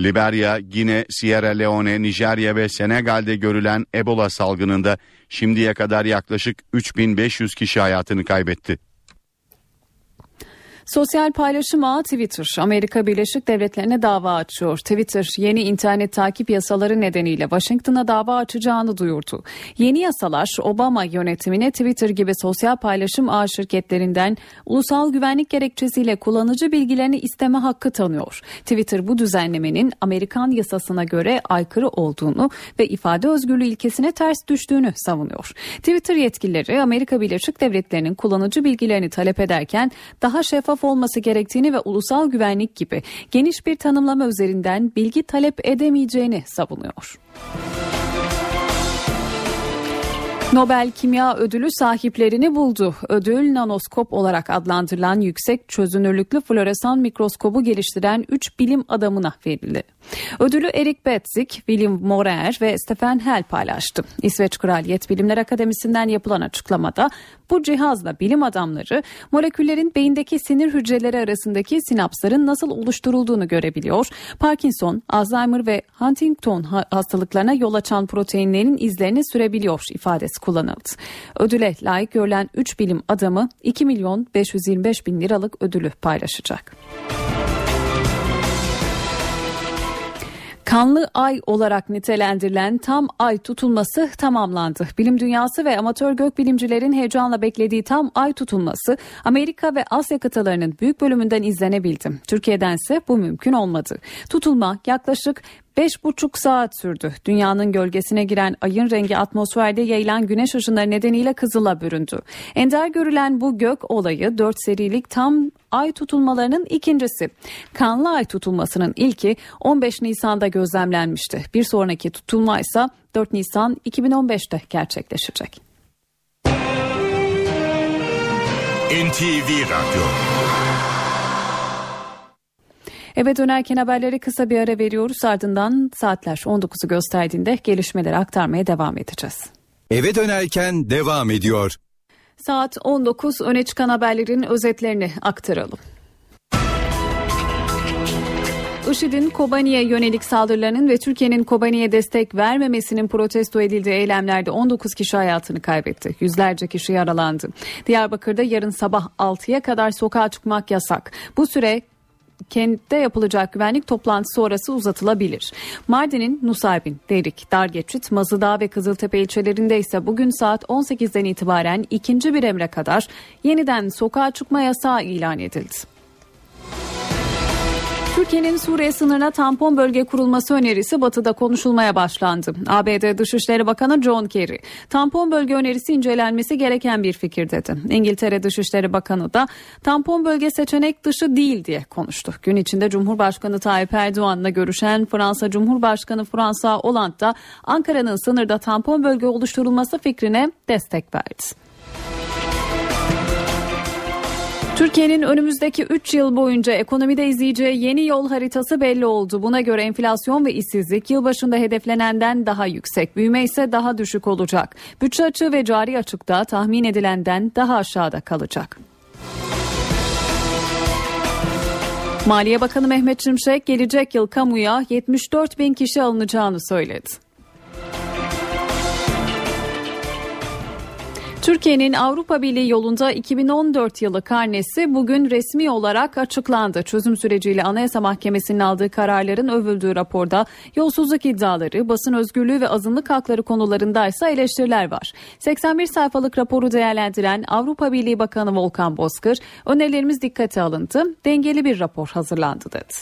Liberya, Gine, Sierra Leone, Nijerya ve Senegal'de görülen Ebola salgınında şimdiye kadar yaklaşık 3500 kişi hayatını kaybetti. Sosyal paylaşım ağı Twitter, Amerika Birleşik Devletleri'ne dava açıyor. Twitter, yeni internet takip yasaları nedeniyle Washington'a dava açacağını duyurdu. Yeni yasalar Obama yönetimine Twitter gibi sosyal paylaşım ağ şirketlerinden ulusal güvenlik gerekçesiyle kullanıcı bilgilerini isteme hakkı tanıyor. Twitter bu düzenlemenin Amerikan yasasına göre aykırı olduğunu ve ifade özgürlüğü ilkesine ters düştüğünü savunuyor. Twitter yetkilileri Amerika Birleşik Devletleri'nin kullanıcı bilgilerini talep ederken daha şeffaf şeffaf olması gerektiğini ve ulusal güvenlik gibi geniş bir tanımlama üzerinden bilgi talep edemeyeceğini savunuyor. Nobel Kimya Ödülü sahiplerini buldu. Ödül nanoskop olarak adlandırılan yüksek çözünürlüklü floresan mikroskobu geliştiren 3 bilim adamına verildi. Ödülü Erik Betzik, William Morer ve Stefan Hell paylaştı. İsveç Kraliyet Bilimler Akademisi'nden yapılan açıklamada bu cihazla bilim adamları moleküllerin beyindeki sinir hücreleri arasındaki sinapsların nasıl oluşturulduğunu görebiliyor. Parkinson, Alzheimer ve Huntington hastalıklarına yol açan proteinlerin izlerini sürebiliyor ifadesi kullanıldı. Ödüle layık görülen 3 bilim adamı 2 milyon 525 bin liralık ödülü paylaşacak. Kanlı ay olarak nitelendirilen tam ay tutulması tamamlandı. Bilim dünyası ve amatör gökbilimcilerin heyecanla beklediği tam ay tutulması Amerika ve Asya kıtalarının büyük bölümünden izlenebildi. Türkiye'dense bu mümkün olmadı. Tutulma yaklaşık 5,5 saat sürdü. Dünyanın gölgesine giren ayın rengi atmosferde yayılan güneş ışınları nedeniyle kızıla büründü. Ender görülen bu gök olayı 4 serilik tam ay tutulmalarının ikincisi. Kanlı ay tutulmasının ilki 15 Nisan'da gözlemlenmişti. Bir sonraki tutulma ise 4 Nisan 2015'te gerçekleşecek. NTV Radyo Eve dönerken haberleri kısa bir ara veriyoruz. Ardından saatler 19'u gösterdiğinde gelişmeleri aktarmaya devam edeceğiz. Eve dönerken devam ediyor. Saat 19 öne çıkan haberlerin özetlerini aktaralım. IŞİD'in Kobani'ye yönelik saldırılarının ve Türkiye'nin Kobani'ye destek vermemesinin protesto edildiği eylemlerde 19 kişi hayatını kaybetti. Yüzlerce kişi yaralandı. Diyarbakır'da yarın sabah 6'ya kadar sokağa çıkmak yasak. Bu süre kentte yapılacak güvenlik toplantısı sonrası uzatılabilir. Mardin'in Nusaybin, Derik, Dargeçit, Mazıdağ ve Kızıltepe ilçelerinde ise bugün saat 18'den itibaren ikinci bir emre kadar yeniden sokağa çıkma yasağı ilan edildi. Türkiye'nin Suriye sınırına tampon bölge kurulması önerisi batıda konuşulmaya başlandı. ABD Dışişleri Bakanı John Kerry, tampon bölge önerisi incelenmesi gereken bir fikir dedi. İngiltere Dışişleri Bakanı da tampon bölge seçenek dışı değil diye konuştu. Gün içinde Cumhurbaşkanı Tayyip Erdoğan'la görüşen Fransa Cumhurbaşkanı Fransa Hollande da Ankara'nın sınırda tampon bölge oluşturulması fikrine destek verdi. Türkiye'nin önümüzdeki 3 yıl boyunca ekonomide izleyeceği yeni yol haritası belli oldu. Buna göre enflasyon ve işsizlik yılbaşında hedeflenenden daha yüksek, büyüme ise daha düşük olacak. Bütçe açığı ve cari açıkta tahmin edilenden daha aşağıda kalacak. Maliye Bakanı Mehmet Şimşek gelecek yıl kamuya 74 bin kişi alınacağını söyledi. Türkiye'nin Avrupa Birliği yolunda 2014 yılı karnesi bugün resmi olarak açıklandı. Çözüm süreciyle Anayasa Mahkemesi'nin aldığı kararların övüldüğü raporda yolsuzluk iddiaları, basın özgürlüğü ve azınlık hakları konularında ise eleştiriler var. 81 sayfalık raporu değerlendiren Avrupa Birliği Bakanı Volkan Bozkır, önerilerimiz dikkate alındı, dengeli bir rapor hazırlandı dedi.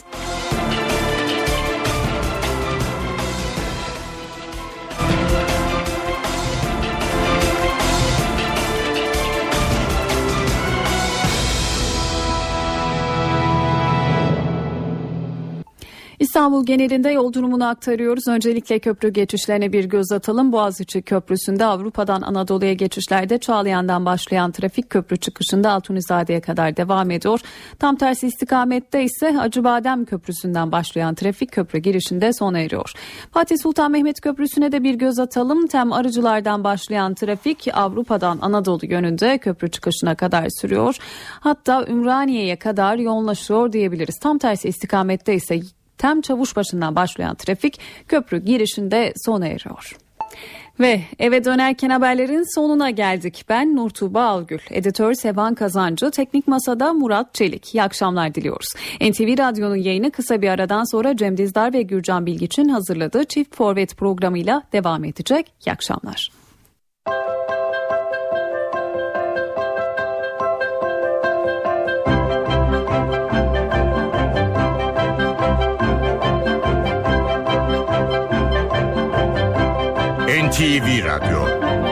İstanbul genelinde yol durumunu aktarıyoruz. Öncelikle köprü geçişlerine bir göz atalım. Boğaziçi Köprüsü'nde Avrupa'dan Anadolu'ya geçişlerde Çağlayan'dan başlayan trafik köprü çıkışında Altunizade'ye kadar devam ediyor. Tam tersi istikamette ise Acıbadem Köprüsü'nden başlayan trafik köprü girişinde sona eriyor. Fatih Sultan Mehmet Köprüsü'ne de bir göz atalım. Tem arıcılardan başlayan trafik Avrupa'dan Anadolu yönünde köprü çıkışına kadar sürüyor. Hatta Ümraniye'ye kadar yoğunlaşıyor diyebiliriz. Tam tersi istikamette ise Tem başından başlayan trafik köprü girişinde sona eriyor. Ve eve dönerken haberlerin sonuna geldik. Ben Nurtuğba Algül, editör Sevan Kazancı, teknik masada Murat Çelik. İyi akşamlar diliyoruz. NTV Radyo'nun yayını kısa bir aradan sonra Cem Dizdar ve Gürcan Bilgiç'in hazırladığı Çift Forvet programıyla devam edecek. İyi akşamlar. NTV Radyo.